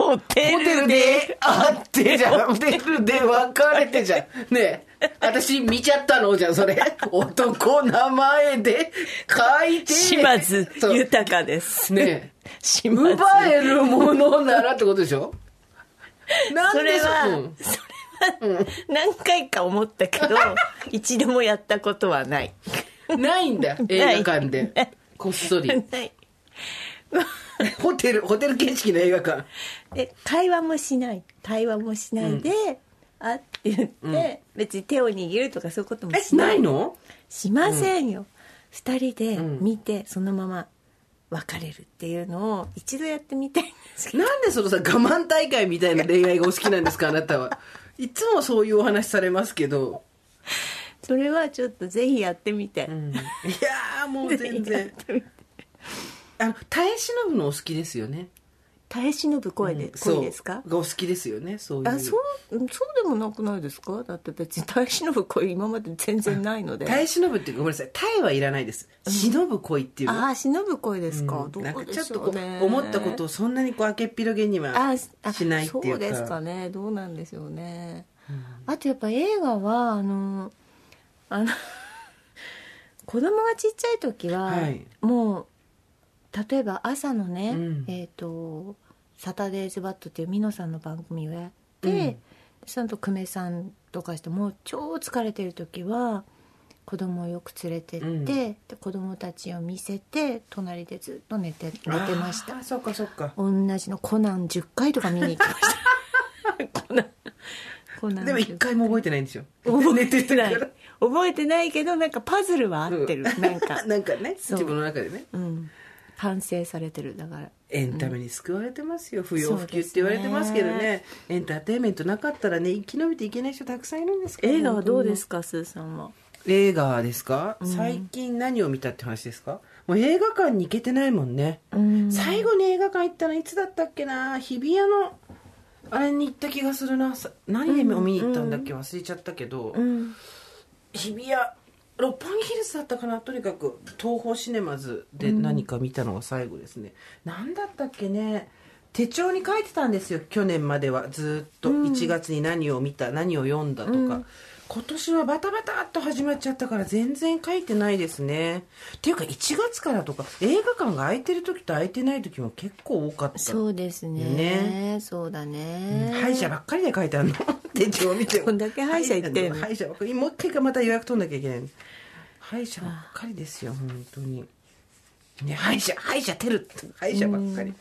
ホテルで会ってじゃん。ホテルで別れてじゃん。ねえ。私見ちゃったの？じゃん、それ。男名前で書いて。島津豊ですねえ。奪えるものならってことでしょ？なんでそれは、うんそれは何回か思ったけど 一度もやったことはない。ないんだ、映画館で。こっそり。ない。ホテル、ホテル形式の映画館。で会話もしない。対話もしないで、あって言って、別に手を握るとかそういうこともえ、しない。ないの？しませんよ、二人でん。見てそのまま別れるっていうのを一度やってみたいんですけど。なんでそのさ、我慢大会みたいな恋愛がお好きなんですか、あなたは。いつもそういうお話されますけど。それはちょっとぜひやってみて、いやー、もう全然。あの、耐え忍ぶのお好きですよね。耐え忍ぶ声で、うん声ですか？がお好きですよね、そういう。あそううんそうでもなくないですか？だって別に耐え忍ぶ声今まで全然ないので。耐え忍ぶっていうかごめんなさい。耐えはいらないです。忍ぶ恋っていうの、ああ忍ぶ声ですか、うん。どなんかうでちょっとこしょうねう思ったことをそんなにこう明けっぴろげにはしないっていうか。そうですかね。どうなんでしょうね、あとやっぱ映画はあのあの 子供がちっちゃい時は、はい。もう例えば朝のね、うん。えっ、と「サタデーズ・バット」っていうミノさんの番組をやって、うん。そのと久米さんとかしてもう超疲れてる時は子供をよく連れてって、うん。で子供たちを見せて隣でずっと寝て寝てました。あーそっかそっか。同じのコナン10回とか見に行きました。コナン。コナンでも一回も覚えてないんですよ。覚寝えてない。覚えてないけどなんかパズルは合ってる、なんか。なんかね自分の中でね。うん完成されてる。だからエンタメに救われてますよ、不要不急って言われてますけどね。エンターテインメントなかったらね生き延びていけない人たくさんいるんですから映画はどうですかスーさんは？映画ですか、最近何を見たって話ですか？もう映画館に行けてないもんね、うん。最後に映画館行ったのいつだったっけな？日比谷のあれに行った気がするな。さ何で見に行ったんだっけ？忘れちゃったけど、うん。日比谷六本木ヒルズだったかな？とにかく東宝シネマズで何か見たのが最後ですね、何だったっけね？手帳に書いてたんですよ去年までは。ずっと。1月に何を見た、何を読んだとか、今年はバタバタっと始まっちゃったから全然書いてないですね。っていうか1月からとか映画館が空いてる時と空いてない時も結構多かった。そうですね。ね。そうだね、歯医者ばっかりで書いてあるの。手帳見ても。どんだけ歯医者行って歯医者ばっかり。もう一回かまた予約取んなきゃいけない歯医者ばっかりですよ本当に。ね歯医者歯医者てる。歯医者ばっかり。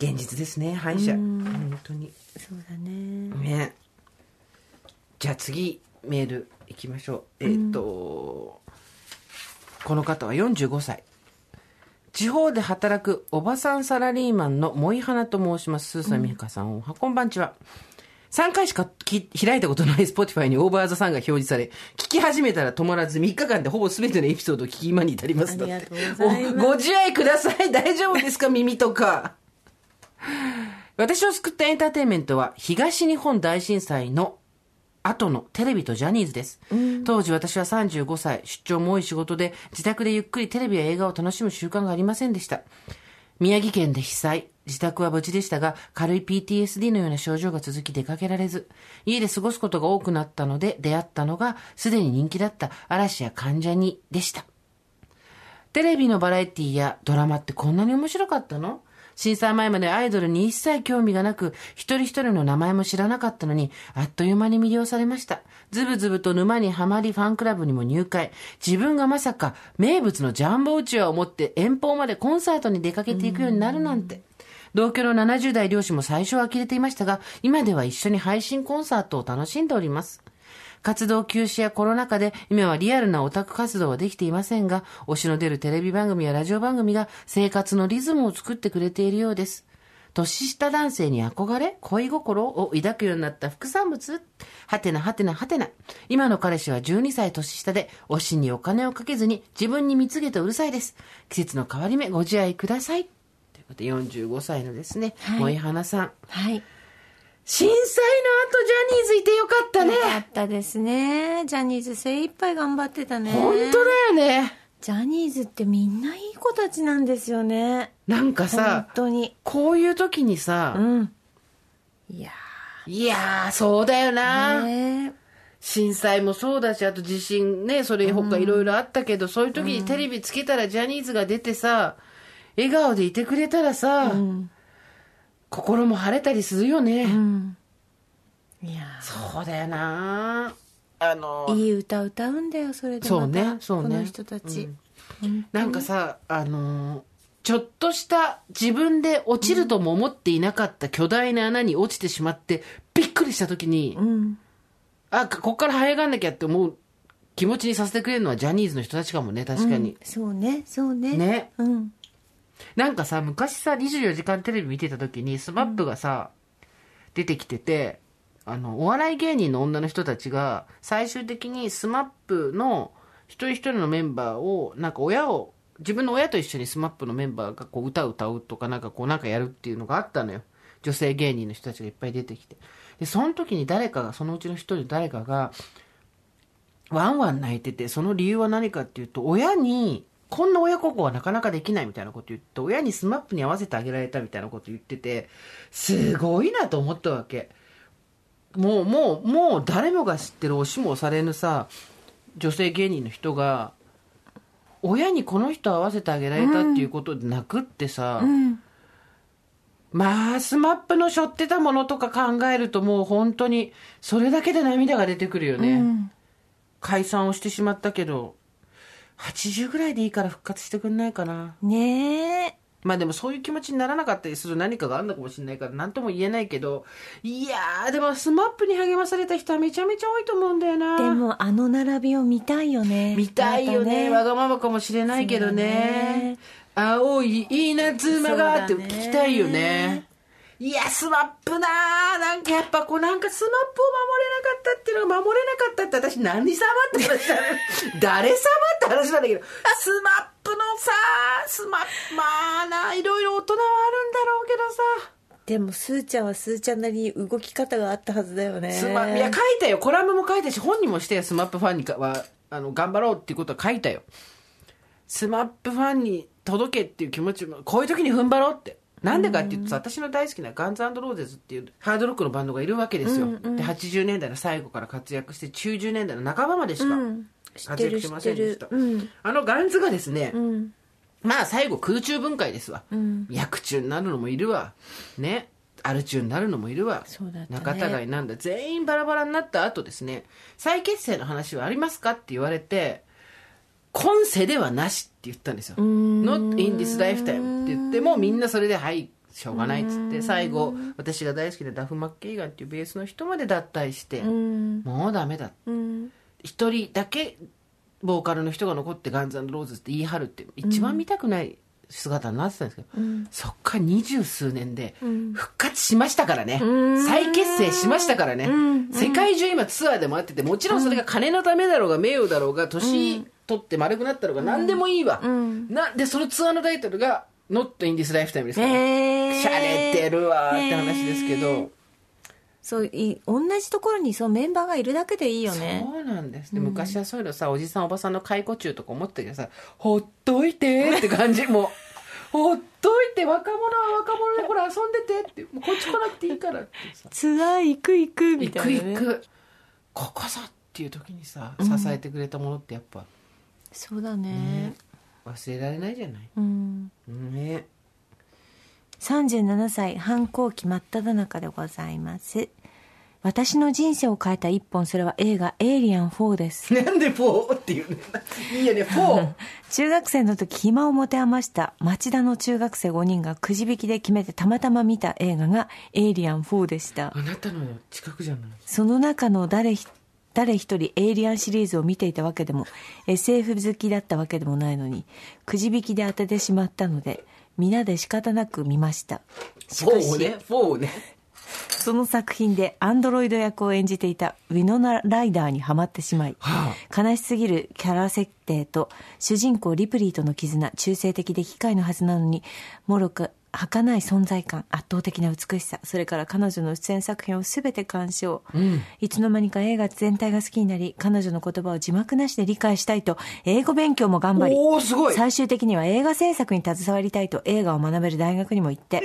現実ですね歯医者。本当に。そうだね。ね。じゃあ次メールいきましょう。えっ、と、この方は45歳。地方で働くおばさんサラリーマンの萌い花と申します。スーサミヒカさん、おはこんばんちは3回しかき開いたことない Spotify にオーバーザさんが表示され、聞き始めたら止まらず3日間でほぼ全てのエピソードを聞き今に至ります。ありがとうございますおご自愛ください。大丈夫ですか？耳とか。私を救ったエンターテインメントは東日本大震災の後のテレビとジャニーズです。当時私は35歳、出張も多い仕事で自宅でゆっくりテレビや映画を楽しむ習慣がありませんでした。宮城県で被災、自宅は無事でしたが、軽い PTSD のような症状が続き出かけられず、家で過ごすことが多くなったので出会ったのが、すでに人気だった嵐や関ジャニでした。テレビのバラエティやドラマってこんなに面白かったの？震災前までアイドルに一切興味がなく、一人一人の名前も知らなかったのに、あっという間に魅了されました。ズブズブと沼にはまりファンクラブにも入会。自分がまさか名物のジャンボうちわを持って遠方までコンサートに出かけていくようになるなんて。同居の70代漁師も最初は呆れていましたが、今では一緒に配信コンサートを楽しんでおります。活動休止やコロナ禍で今はリアルなオタク活動はできていませんが、推しの出るテレビ番組やラジオ番組が生活のリズムを作ってくれているようです。年下男性に憧れ恋心を抱くようになった副産物？はてなはてなはてな。今の彼氏は12歳年下で、推しにお金をかけずに自分に貢げてうるさいです。季節の変わり目ご自愛ください。また45歳のですね、はい萌花さん。はい。震災の後、ジャニーズいてよかったねよ。かったですね。ジャニーズ精一杯頑張ってたね。本当だよね。ジャニーズってみんないい子たちなんですよね。なんか本さ、当に。こういう時にさ、うん。いやいやー、そうだよな、ー。ね震災もそうだし、あと地震ね、それ他いろいろあったけど、そういう時にテレビつけたらジャニーズが出てさ、笑顔でいてくれたらさ、うん。心も晴れたりするよね。うん。いやそうだよなあのーいい歌歌うんだよ、それでそうねそうねこの人たち。なんかさ、あのーちょっとした自分で落ちるとも思っていなかった巨大な穴に落ちてしまって、びっくりした時に、うん。あ、こっから這い上がんなきゃって思う気持ちにさせてくれるのはジャニーズの人たちかもね、確かに。そうね、そうね。ね。うん。なんかさ、昔さ、24時間テレビ見てた時に、 SMAP がさ、出てきてて、あの、お笑い芸人の女の人たちが、最終的に SMAP の一人一人のメンバーを、なんか親を、自分の親と一緒に SMAP のメンバーがこう歌を歌うとか、なんかこうなんかやるっていうのがあったのよ。女性芸人の人たちがいっぱい出てきて。で、その時に誰かが、そのうちの一人誰かが、ワンワン泣いてて、その理由は何かっていうと、親に、こんな親孝行はなかなかできないみたいなこと言って、親に SMAP に会わせてあげられたみたいなこと言ってて、すごいなと思ったわけ。もう、もう、もう誰もが知ってる押しも押されぬさ、女性芸人の人が、親にこの人合わせてあげられたっていうことで泣くってさ、うん。まあ、スマップの背負ってたものとか考えるともう本当に、それだけで涙が出てくるよね。うん解散をしてしまったけど、80ぐらいでいいから復活してくんないかな。ねえ。まあでもそういう気持ちにならなかったりする何かがあるのかもしれないから何とも言えないけど、いやー、でも SMAP に励まされた人はめちゃめちゃ多いと思うんだよな。でもあの並びを見たいよね。見たいよね。またわがままかもしれないけどねね。青いイナズマがって聞きたいよね。いや、 SMAP なーなんかやっぱこうなんか SMAP を守れなかったっていうのが守れなかったって私何様って話だね。誰様って話なんだけど、SMAP のさ、 SMAP、まあな、いろいろ大人はあるんだろうけどさ。でもスーちゃんはスーちゃんなりに動き方があったはずだよね。スマいや書いたよコラムも書いたし本にもしてよ SMAP ファンにかはあの頑張ろうっていうことは書いたよ SMAP ファンに届けっていう気持ちもこういう時に踏ん張ろうってなんでかっていうとさ私の大好きな Guns N' Roses っていうハードロックのバンドがいるわけですよ、で80年代の最後から活躍して90年代の半ばまでしか活躍しませんでした、うん。あのガンズがですね、うん。まあ最後空中分解ですわ、ん。薬中になるのもいるわ。ね。アル中になるのもいるわ。ね。仲違いなんだ。全員バラバラになった後ですね再結成の話はありますかって言われて今世ではなしって言ったんですよ。Not in this lifetime って言ってもみんなそれではいしょうがないっつって最後私が大好きなダフ・マッケイガンっていうベースの人まで脱退してうん。もうダメだ。うん。一人だけボーカルの人が残ってガンズローズって言い張るって一番見たくない姿になってたんですけど、そっから二十数年で復活しましたからね、再結成しましたからね、世界中今ツアーでもあっててもちろんそれが金のためだろうが名誉だろうが年取って丸くなったろうが何でもいいわ、なでそのツアーのタイトルが「Not in this lifetime」ですから、えーしゃれてるわーって話ですけど、そうい同じところにそうメンバーがいるだけでいいよね。そうなんです。で昔はそういうのさおじさんおばさんの解雇中とか思ってたけどさほっといてって感じ。もう ほっといて若者は若者でほら遊んでてって。もうこっち来なくていいからってさ。ツアー行く行くみ行くたいな、ね、行く。ここぞっていう時にさ支えてくれたものってやっぱ、そうだね。忘れられないじゃない？うん。ね。37歳反抗期真っ只中でございます。私の人生を変えた一本それは映画「エイリアン4」です。なんでフォーっていうねいいよ。ね フォー。中学生の時暇を持て余した町田の中学生5人がくじ引きで決めてたまたま見た映画が「エイリアン4」でした。あなたの近くじゃないその中の誰ひ誰一人エイリアンシリーズを見ていたわけでも SF 好きだったわけでもないのにくじ引きで当ててしまったので皆で仕方なく見ました。しかしフォーね。フォーねその作品でアンドロイド役を演じていたウィノナ・ライダーにはまってしまい、は悲しすぎるキャラ設定と主人公リプリーとの絆中性的で機械のはずなのにもろく儚い存在感圧倒的な美しさそれから彼女の出演作品を全て鑑賞、いつの間にか映画全体が好きになり彼女の言葉を字幕なしで理解したいと英語勉強も頑張りおーすごい。最終的には映画制作に携わりたいと映画を学べる大学にも行って、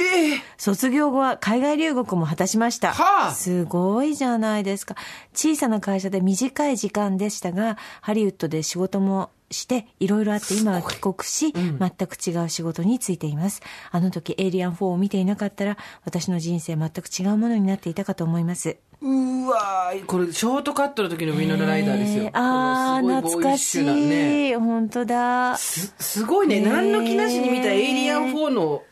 卒業後は海外留学も果たしました、はあ。すごいじゃないですか。小さな会社で短い時間でしたがハリウッドで仕事もしていろいろあって今は帰国し、全く違う仕事に就いています。あの時エイリアン4を見ていなかったら私の人生全く違うものになっていたかと思います。うわーこれショートカットの時のウィノナライダーですよ、えーああ懐かしい、本当だ。すすごいね、何の気なしに見たエイリアン4の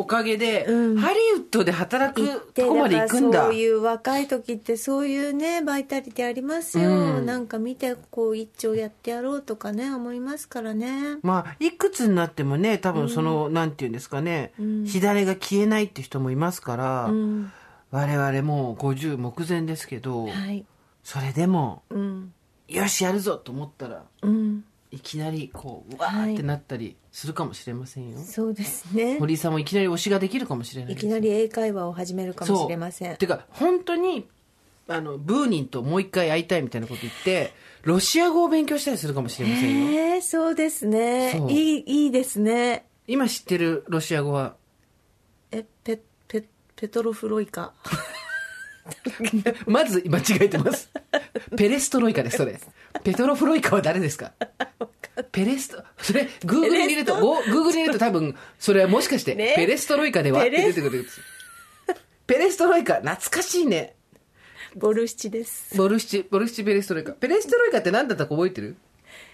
おかげで、ハリウッドで働くとこまで行くんだ。そういう若い時ってそういうねバイタリティありますよ、うん。なんか見てこう一丁やってやろうとかね思いますからね。まあいくつになってもね多分その、なんていうんですかね、火種が消えないって人もいますから、うん。我々もう50目前ですけど、はい。それでもうん。よしやるぞと思ったらうんいきなりこううわーってなったりするかもしれませんよ、そうですね。堀井さんもいきなり推しができるかもしれないですいきなり英会話を始めるかもしれません。てか本当にあのブーニンともう一回会いたいみたいなこと言ってロシア語を勉強したりするかもしれませんよ、えー、そうですね。そう。いいいいですね。今知ってるロシア語は？えペペペトロフロイカ まず間違えてます。ペレストロイカですそれ。ペトロフロイカは誰ですか？ペレストそれグーグルに入れるとグーグルに入れると多分それはもしかして、ね。ペレストロイカでは？って出てくるんです。ペレストロイカ懐かしいね。ボルシチです。ボルシチボルシチペレストロイカ。ペレストロイカって何だったか覚えてる？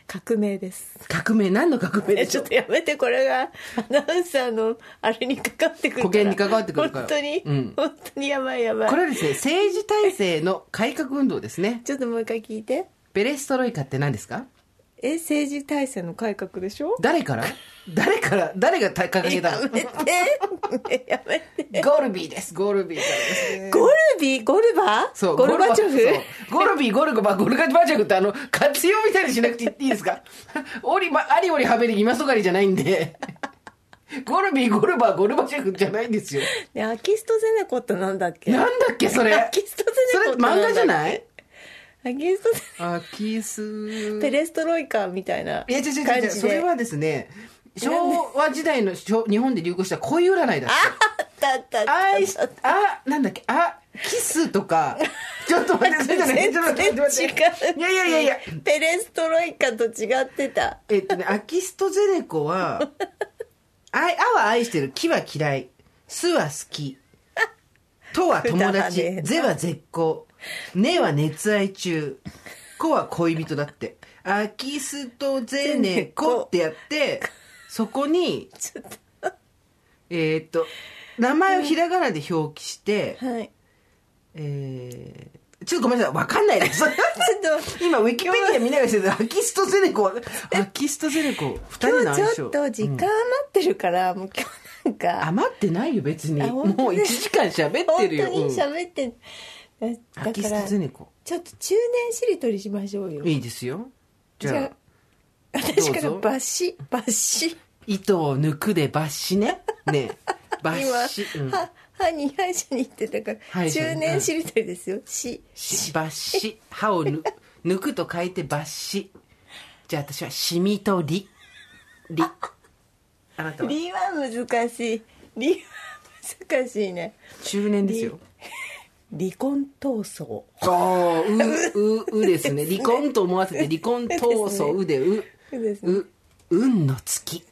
革命です。革命？何の革命えでしょちょっとやめてこれが。アナウンサーのあれにかかってくるから。保険に関わってくるから。本当に、うん。本当にやばいやばい。これはですね政治体制の改革運動ですね。ちょっともう一回聞いて。ペレストロイカって何ですか？え政治体制の改革でしょ？誰から？誰から？誰が掲げたの？やめて。やめてゴルビーです。ゴルビーからですね。ゴルビゴルバそうゴルバチョフ？ゴルビーゴルゴバゴルガバチョフってあの活用みたいにしなくていいですか？オリまありおりはべり今そがりじゃないんで。ゴルビーゴルバーゴルバチョフじゃないんですよ。ねアキストゼネコってなんだっけ？なんだっけそれ？アキストゼそれネコってなんだっけ？漫画じゃない？アキスアキス。ペレストロイカみたいないや違う違う違うそれはですね昭和時代の昭日本で流行した恋占いだって。ああったあったあ、なんだっけ、あ、キスとか、ちょっと待って、それじゃない、全ちょっと待って、待って然違。う。いやいやいやいや、ペレストロイカと違ってた。えっとね、アキストゼネコは、愛、あは愛してる、木は嫌い、すは好き、とは友達。ねえ、なぜは絶好、ねは熱愛中、こは恋人だって。アキストゼネコってやって、そこに、えーっと、名前をひらがなで表記して、はい。えー、ちょっとごめんなさい、わかんないです。ちょっと今、ウィキペディア見ながらしてる。アキストゼネコは、アキストゼネコ、二人の今相性。日ちょっと時間余ってるから、もう今日なんか。余ってないよ、別に。あもう本当ね1時間喋ってるよ。本当にうん喋ってんだから。ちょっと中年しりとりしましょうよいいですよ。じゃあじゃあ、私からどうぞバシバシ糸を抜くで抜歯ね。ね抜 今、歯。うんは歯に歯医者に行ってたから中年しりとりですよしし抜歯。歯を抜 抜くと書いて抜歯。じゃあ私はシミとリ。リ。あなたはリは難しいリは難しいね中年ですよ。離婚闘争ああ、う、う、うですね。離婚と思わせて、離婚闘争、うで、う、そう運の月。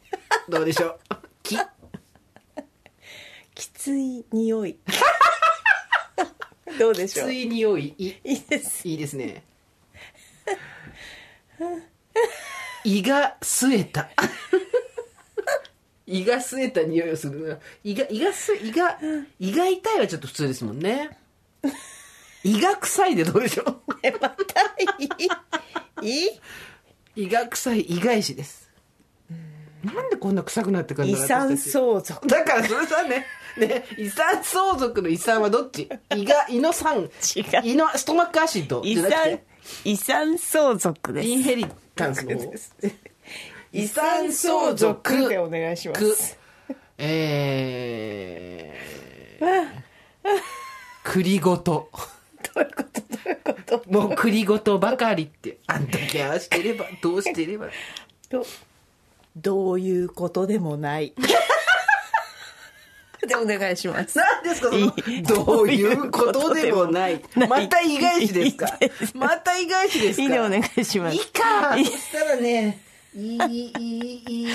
どうでしょう？き、きつい匂いどうでしょう？つい匂い、い、いいですいいですね。胃が据えた。胃が据えた匂いをするな。胃が、胃がす、胃が、胃が痛いはちょっと普通ですもんね。胃が臭いでどうでしょう？えまたいい？胃が臭い胃返しです。なんでこんな臭くなってくるん遺だろう産相続。だからそれさね、ね、遺産相続の遺産はどっち？胃が、胃の酸。違う。胃のストマックアシッド。遺産て？遺産相続です。インヘリタンスの。方。遺産相続。でお願いします。くえー、栗ごと。どういうこと？どういうこと？もう栗ごとばかりって。あん時ああしてれば、どうしてれば。どどういうことでもない。でお願いします。何ですかどういうことでもない。また意外しですか？また意外しですか？いいねお願いします。いいかそしたらね、いい、いい、いい、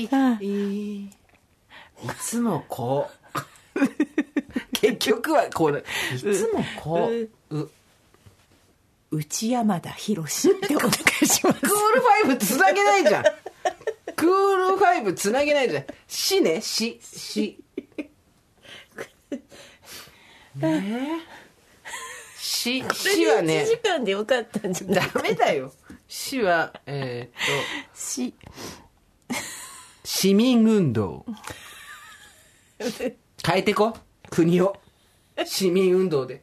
いい、あいい。いつもこう。結局はこう、いつもこう。う内山田博士でお願いします ク。ールファイブつなげないじゃん。クールファイブつなげないじゃん。しね、し、し。ねえ。し、しはね1、時間でよかったんじゃない？ダメだよ。しは、えーっと、し、市民運動。変えてこ。国を。市民運動で。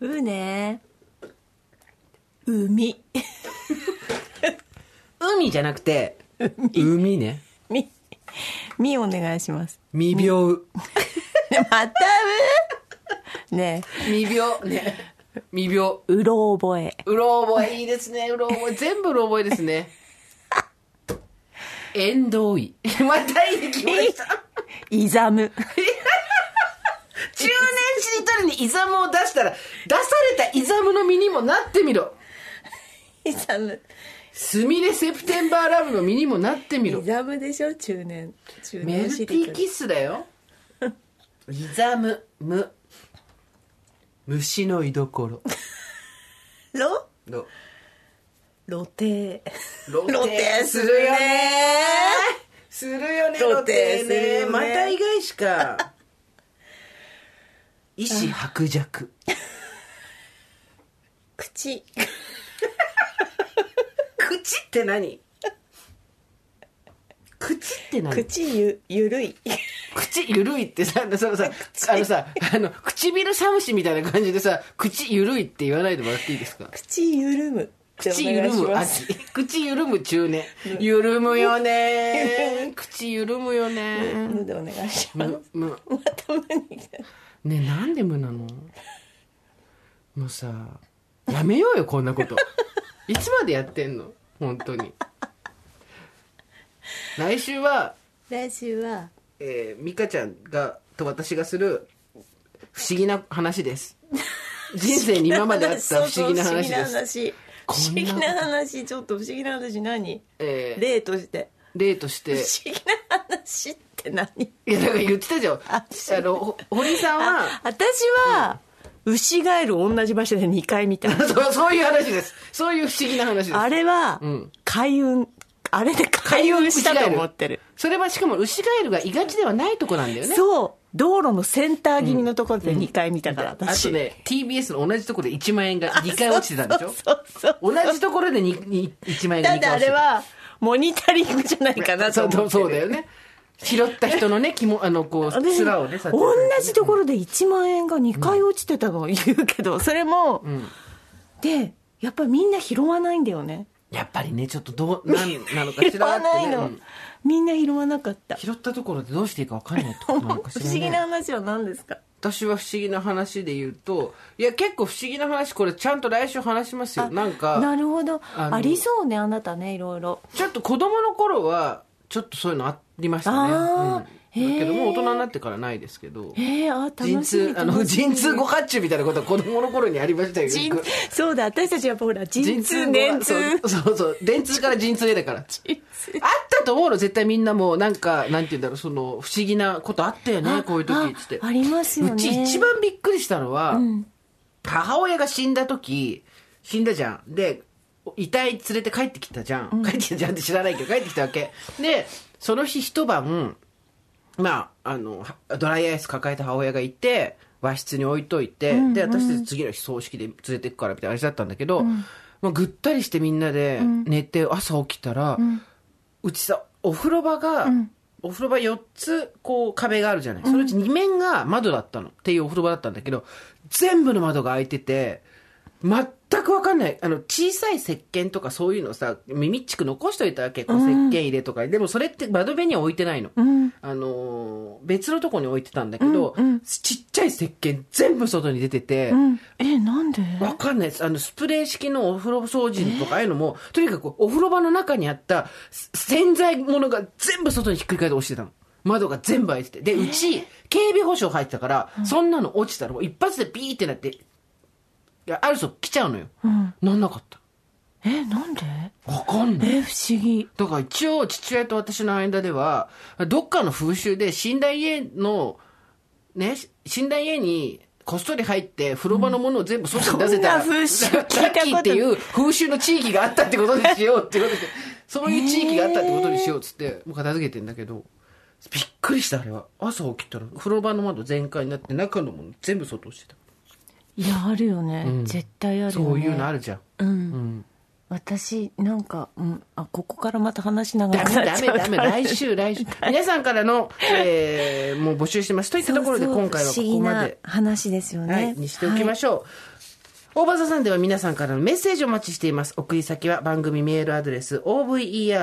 うね。海。海じゃなくて、海ね。み、みお願いします。未病。またう？ね未病。ね。未病。うろ覚え。うろ覚えいいですね。うろ覚え。全部うろ覚えですね。縁 遠い。またいいできました。いざむ。中年しりとりにイザムを出したら、出されたイザムの身にもなってみろ。いざむ。スミレセプテンバーラブの身にもなってみろい。ざむでしょ？中年。中メルティーキスだよ。イザム、ム。虫の居所。ろ？ろ露呈。露露呈するよね。するよね、露露呈ねまた意外しか。意志薄弱。口。口って何？口って何？口ゆ、ゆるい。口ゆるいってさ、そのさ、あのさ、あの、唇寒しみたいな感じでさ、口ゆるいって言わないでもらっていいですか？口ゆるむ。口ゆるむ秋。口ゆるむ中年。ゆるむよね。口ゆるむよね。むでお願いします。む、む。またむに。ねえなんで無なの？もうさ、やめようよ、こんなこと。いつまでやってんの？本当に。来週は、来週は、えー、美香ちゃんが、と私がする、不思議な話です。人生に今まであった不思議な話です。不思議な話。不こんな思議な話、ちょっと不思議な話何？えー、例として。例として、不思議な話って何？いや、だから言ってたじゃん。ああの、ほ堀さんは、私は、牛ガエル同じ場所で2回見た。そうそういう話です。そういう不思議な話です。あれはうん、開運、あれで開運したと思ってる。それはしかも牛ガエルがいがちではないとこなんだよね。そう。道路のセンター気味のところで2回見たから、あ私。とね、TBS の同じところで1万円が2回落ちてたんでしょ？そうそうそう。同じところでにに1万円が2だってあ回落ちてた。れは、モニタリングじゃないかなと思ってる。そうだよね。拾った人のね、気も、あの、こう、面をね、さ同じところで1万円が2回落ちてたのを言うけど、それも、んで、やっぱりみんな拾わないんだよね。やっぱりね、ちょっとどう、なんなのかし拾らってね。みんな拾わなかった。拾ったところでどうしていいか分かんないとこ なのかし不ら、ね。思議な話は何ですか私は不思議な話で言うと、いや、結構不思議な話、これちゃんと来週話しますよ。なんか、なるほど。ありそうね、あなたね、いろいろ。ちょっと子供の頃は、ちょっとそういうのありましたね。だけどもう大人になってからないですけど。えー、あ、楽陣しあの、陣痛ご発注みたいなことは子供の頃にありましたよ。そうだ、私たちやっぱほら、陣痛、ご年痛。そうそうそう。電通から陣痛へだから。陣痛あったと思うの、絶対みんなもう、なんか、なんて言うんだろう、その、不思議なことあったよね、こういう時、つって。あありますよね。うち一番びっくりしたのは、ん母親が死んだ時、死んだじゃん。で、遺体連れて帰ってきたじゃん。帰ってきたじゃんって知らないけど、帰ってきたわけ。で、その日一晩、まあ、あの、はドライアイス抱えた母親がいて、和室に置いといて、で、私たち次の日葬式で連れてくからみたいな話だったんだけど、まあ、ぐったりしてみんなで寝て、朝起きたら、うちさ、お風呂場が、お風呂場4つ、こう、壁があるじゃない。そのうち2面が窓だったの。っていうお風呂場だったんだけど、全部の窓が開いてて、全くわかんない。あの、小さい石鹸とかそういうのさ、耳っちく残しといたわけ。こう石鹸入れとか。でもそれって窓辺には置いてないの。うん。あのー別のとこに置いてたんだけど、ちっちゃい石鹸全部外に出てて、うん。え、なんで？わかんないです。あの、スプレー式のお風呂掃除とかああいうのも、とにかくお風呂場の中にあったす洗剤物が全部外にひっくり返って落ちてたの。窓が全部開いてて。で、うち、警備保障入ってたから、そんなの落ちたらもう一発でビーってなって、いや、ある人来ちゃうのよ。うん。なんなかった。え、なんで？わかんない。え、不思議。だから一応父親と私の間では、どっかの風習で死んだ家の、ね、死んだ家にこっそり入って風呂場のものを全部外に出せたら、そんな風習ラッキーっていう風習の地域があったってことにしようってことで、そういう地域があったってことにしようっつって、もう片付けてんだけど、びっくりしたあれは。朝起きたら風呂場の窓全開になって中のもの全部外してた。いや、あるよね。ん絶対あるよね。そういうのあるじゃん。うん。うん。私、なんか、うん。あ、ここからまた話しながダらメダメダメ。来週 来週。皆さんからの、えー、もう募集してます。といったところで今回はここまで。話ですよね。はい、にしておきましょう。大場座さんでは皆さんからのメッセージをお待ちしています。送り先は番組メールアドレス over.tbs.co.jp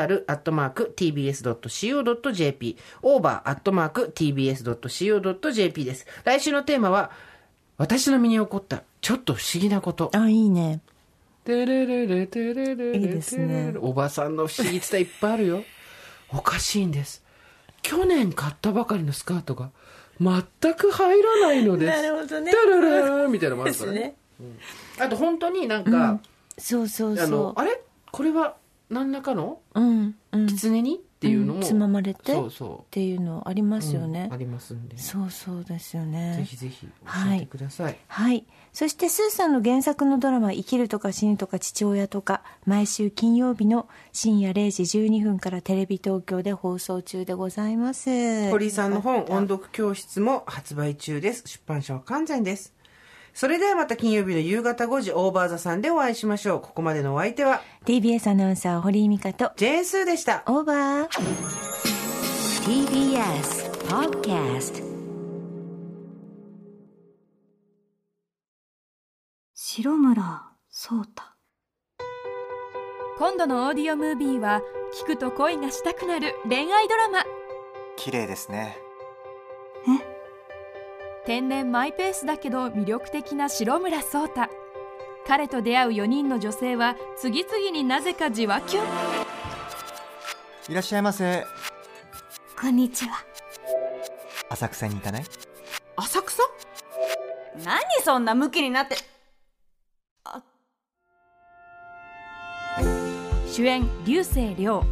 over.tbs.co.jp です。来週のテーマは私の身に起こったちょっと不思議なこと。あ、いいね。てれれれてれれれいいですねおばさんの不思議伝いっぱいあるよ。おかしいんです。去年買ったばかりのスカートが全く入らないのです。なるほどねタララーみたいなのもあるからね。ね。あと本当になんか、そうそうあのそあれ？これは何らかの？う。うん。うん。狐に？っていうのも、んつままれてっそうそていうのありますう、よねうんあ。りますんで、ぜそうそうですよね。ひぜひ教はいえてください。はい。そして、スーさんの原作のドラマ、生きるとか死ぬとか父親とか、毎週金曜日の深夜0時12分からテレビ東京で放送中でございます。堀井さんの本音読教室も発売中です。出版社は完全です。それではまた金曜日の夕方5時オーバーザさんでお会いしましょう。ここまでのお相手は TBS アナウンサー、堀井美香と、ジェーンスーでした。オーバー。TBS Podcast 白村聡太今度のオーディオムービーは聞くと恋がしたくなる恋愛ドラマ綺麗ですね天然マイペースだけど魅力的な白村聡太。彼と出会う4人の女性は次々になぜかじわキュンいらっしゃいませ。こんにちは。浅草に行かない？浅草？何そんなムキになって。主演竜星涼。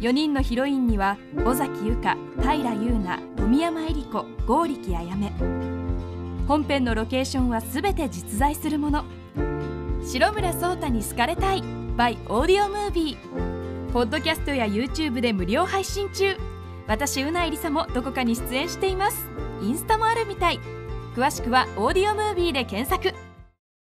4人のヒロインには尾崎由香平優奈富山恵里子剛力あやめ本編のロケーションは全て実在するもの。白村聡太に好かれたい。by オーディオムービーポッドキャストや YouTube で無料配信中。私うなえりさもどこかに出演しています。インスタもあるみたい。詳しくはオーディオムービーで検索。